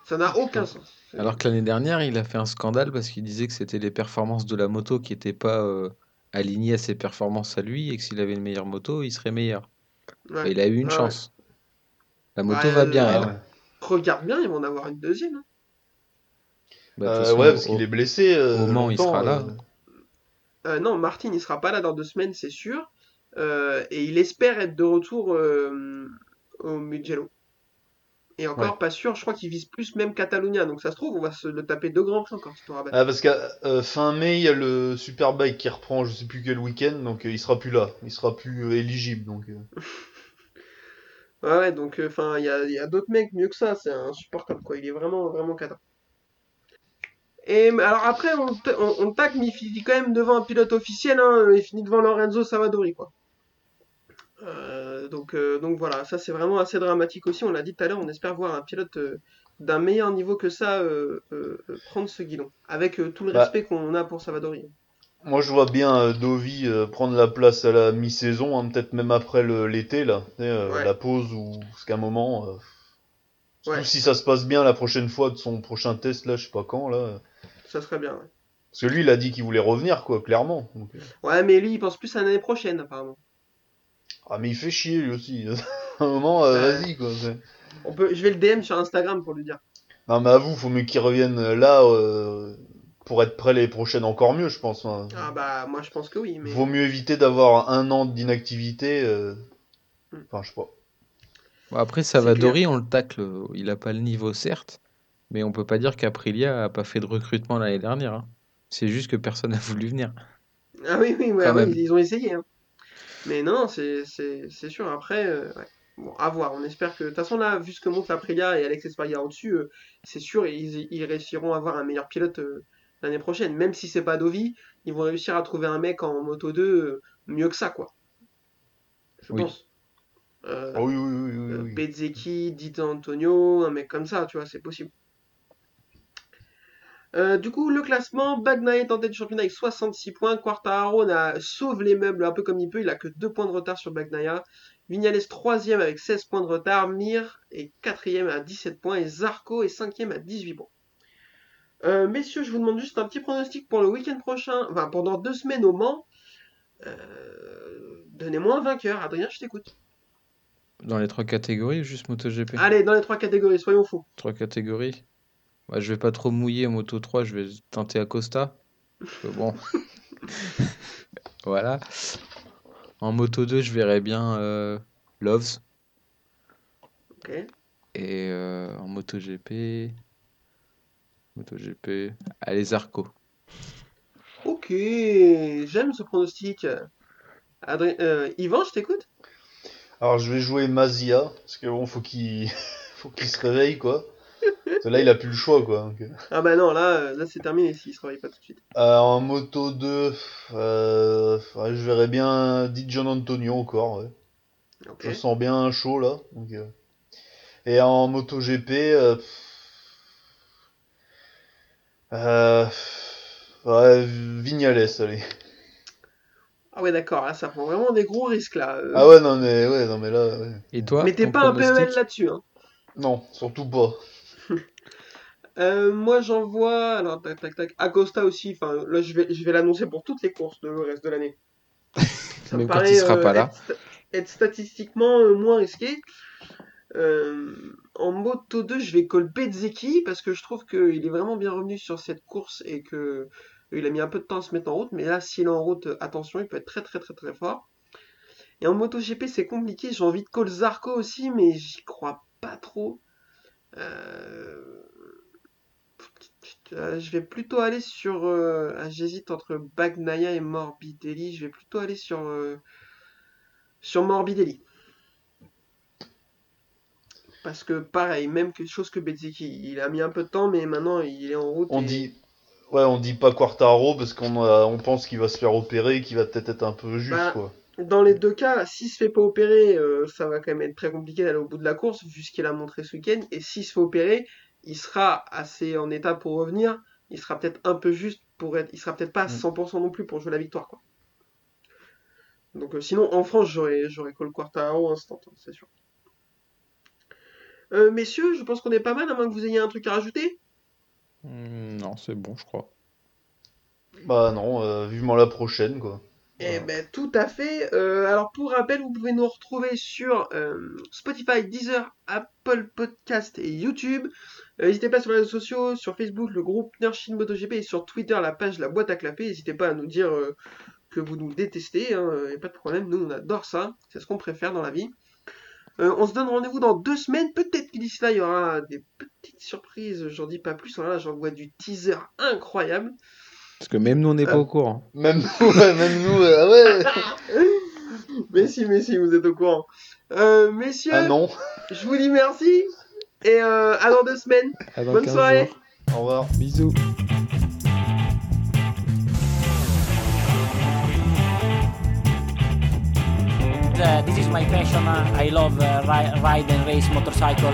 Ça n'a aucun sens. Alors que l'année dernière, il a fait un scandale parce qu'il disait que c'était les performances de la moto qui n'étaient pas euh, alignées à ses performances à lui et que s'il avait une meilleure moto, il serait meilleur. Ouais. Il a eu une Ouais, chance. La moto Ouais, va bien, elle. Regarde bien, ils vont en avoir une deuxième. hein. Bah, de Euh, façon, ouais, parce au- qu'il est blessé. euh, au Mans, il sera là. euh. Euh, non, Martin, il sera pas là dans deux semaines, c'est sûr. Euh, et il espère être de retour euh, au Mugello. Et encore Ouais. pas sûr, je crois qu'il vise plus même Catalunya. Donc ça se trouve, on va se le taper deux grands prix encore, Tito Rabat. Ah, parce qu'à euh, fin mai, il y a le Superbike qui reprend, je sais plus quel week-end, donc euh, il sera plus là. Il sera plus euh, éligible, donc. euh. Ouais, ouais, donc enfin, il y a, il y a d'autres mecs mieux que ça, c'est insupportable quoi, il est vraiment vraiment cadre. Et alors après, on, on, on tacle, mais il finit quand même devant un pilote officiel, hein, il finit devant Lorenzo Savadori quoi. Euh, donc, euh, donc voilà, ça c'est vraiment assez dramatique aussi, on l'a dit tout à l'heure, on espère voir un pilote euh, d'un meilleur niveau que ça euh, euh, euh, prendre ce guidon, avec euh, tout le Bah. respect qu'on a pour Savadori. Moi, je vois bien euh, Dovi euh, prendre la place à la mi-saison, hein, peut-être même après l'été, là, euh, Ouais. la pause ou parce qu'à un moment. euh, Ouais. si ça se passe bien la prochaine fois de son prochain test, là, je sais pas quand, là. Ça serait bien. Ouais, Parce que lui, il a dit qu'il voulait revenir, quoi, clairement. Donc, euh, Ouais, mais lui il pense plus à l'année prochaine apparemment. Ah, mais il fait chier, lui aussi. à un moment, vas-y, quoi. On peut, je vais le DM sur Instagram pour lui dire. Non, mais avoue, faut mieux qu'il revienne là, pour être prêt les prochaines encore mieux, je pense. hein. Ah bah moi je pense que oui, mais Vaut mieux éviter d'avoir un an d'inactivité. euh, Hmm. Enfin, je sais pas. Bon, après, Savadori, on le tacle. Il a pas le niveau, certes, mais on peut pas dire qu'Aprilia a pas fait de recrutement l'année dernière. hein. C'est juste que personne n'a voulu venir. ah oui oui ouais, ils ont essayé. hein. Mais non c'est c'est c'est sûr après euh, ouais. Bon, à voir, on espère que de toute façon là vu ce que montre l'Aprilia et Alex Espargaro au-dessus, euh, c'est sûr ils, ils réussiront à avoir un meilleur pilote euh, l'année prochaine, même si c'est pas Dovi, ils vont réussir à trouver un mec en moto 2 euh, mieux que ça quoi. Je Oui. pense. Euh, Ah oui, oui, oui, Euh. Bezzecchi, Dito Antonio, un mec comme ça, tu vois, c'est possible. Euh, du coup, le classement, Bagnaia est en tête du championnat avec 66 points. Quartararo sauve les meubles un peu comme il peut, il a que 2 points de retard sur Bagnaia. Vignales 3ème avec 16 points de retard. Mir est 4ème à 17 points et Zarco est 5ème à 18 points. Euh, messieurs, je vous demande juste un petit pronostic pour le week-end prochain, enfin pendant deux semaines au Mans. Euh, Donnez-moi un vainqueur, Adrien, je t'écoute. Dans les trois catégories, ou juste MotoGP? Allez, dans les trois catégories, soyons fous. Trois catégories. Ouais, je vais pas trop mouiller en Moto 3, je vais tenter Acosta. Que bon. Voilà. En Moto 2, je verrais bien euh, Loves. Ok. Et euh, en MotoGP. MotoGP. Allez, Zarco. Ok, j'aime ce pronostic. Adrien, euh, Yvan, je t'écoute? Alors, je vais jouer Mazia, parce que bon, faut qu'il faut qu'il se réveille, quoi. Là, il a plus le choix, quoi. euh. Ah bah non, là, euh, là c'est terminé s'il se réveille pas tout de suite. Euh, en moto 2, euh, ouais, je verrais bien Di Gian Antonio encore, ouais. Je sens bien chaud là. donc, euh. Et en MotoGP, euh... euh... ouais, Vignales, allez. Ah ouais, d'accord, là ça prend vraiment des gros risques là. Euh, Ah ouais, non mais ouais, non mais là, ouais. Et toi, Mettez pas un PEL là-dessus. Hein. non, surtout pas. Euh, moi j'envoie, alors tac tac tac, Acosta aussi. Enfin là je vais, je vais l'annoncer pour toutes les courses de le reste de l'année. Ça me Même quand paraît il sera euh, pas là. être, sta- être statistiquement euh, moins risqué. Euh, en moto 2, je vais call Bezzecchi parce que je trouve qu'il est vraiment bien revenu sur cette course et que il a mis un peu de temps à se mettre en route. Mais là, s'il est en route, euh, attention, il peut être très très très très fort. Et en moto GP, c'est compliqué. J'ai envie de call Zarco aussi, mais j'y crois pas trop. Euh, je vais plutôt aller sur. ah, J'hésite entre Bagnaia et Morbidelli. Je vais plutôt aller sur Morbidelli. Parce que pareil, même que chose que Bezzecchi, il a mis un peu de temps, mais maintenant il est en route. On et- dit, ouais, on dit pas Quartaro parce qu'on a- on pense qu'il va se faire opérer, qu'il va peut-être être un peu juste, Bah, quoi. Dans les deux cas, s'il se fait pas opérer, euh, ça va quand même être très compliqué d'aller au bout de la course, vu ce qu'il a montré ce week-end. Et s'il se fait opérer, il sera assez en état pour revenir. Il sera peut-être un peu juste pour être. Il sera peut-être pas à Mm. 100% non plus pour jouer la victoire, quoi. Donc euh, sinon, en France, j'aurais j'aurais Cole Quartaro instant, hein, c'est sûr. Euh, messieurs, je pense qu'on est pas mal, à moins que vous ayez un truc à rajouter. Hmm, Non, c'est bon, je crois. Bah non, euh, vivement la prochaine, quoi. Eh ben tout à fait. Euh, alors pour rappel, vous pouvez nous retrouver sur euh, Spotify, Deezer, Apple Podcast et YouTube. Euh, N'hésitez pas sur les réseaux sociaux, sur Facebook, le groupe Nershin MotoGP et sur Twitter, la page La Boîte à Clapper. N'hésitez pas à nous dire euh, que vous nous détestez, hein, y a pas de problème. Nous on adore ça, c'est ce qu'on préfère dans la vie. Euh, on se donne rendez-vous dans deux semaines. Peut-être que d'ici là, il y aura des petites surprises. J'en dis pas plus. Là, j'en vois du teaser incroyable. Parce que même nous, on n'est pas Euh. au courant. Même nous, ouais, même nous, euh, ah ouais. mais si, mais si, vous êtes au courant. Euh, messieurs, Ah non. je vous dis merci et euh, à dans deux semaines. Bonne 15 soirée. jours. Au revoir. Bisous. Uh, this is my passion. Uh, I love uh, ri- ride and race motorcycle.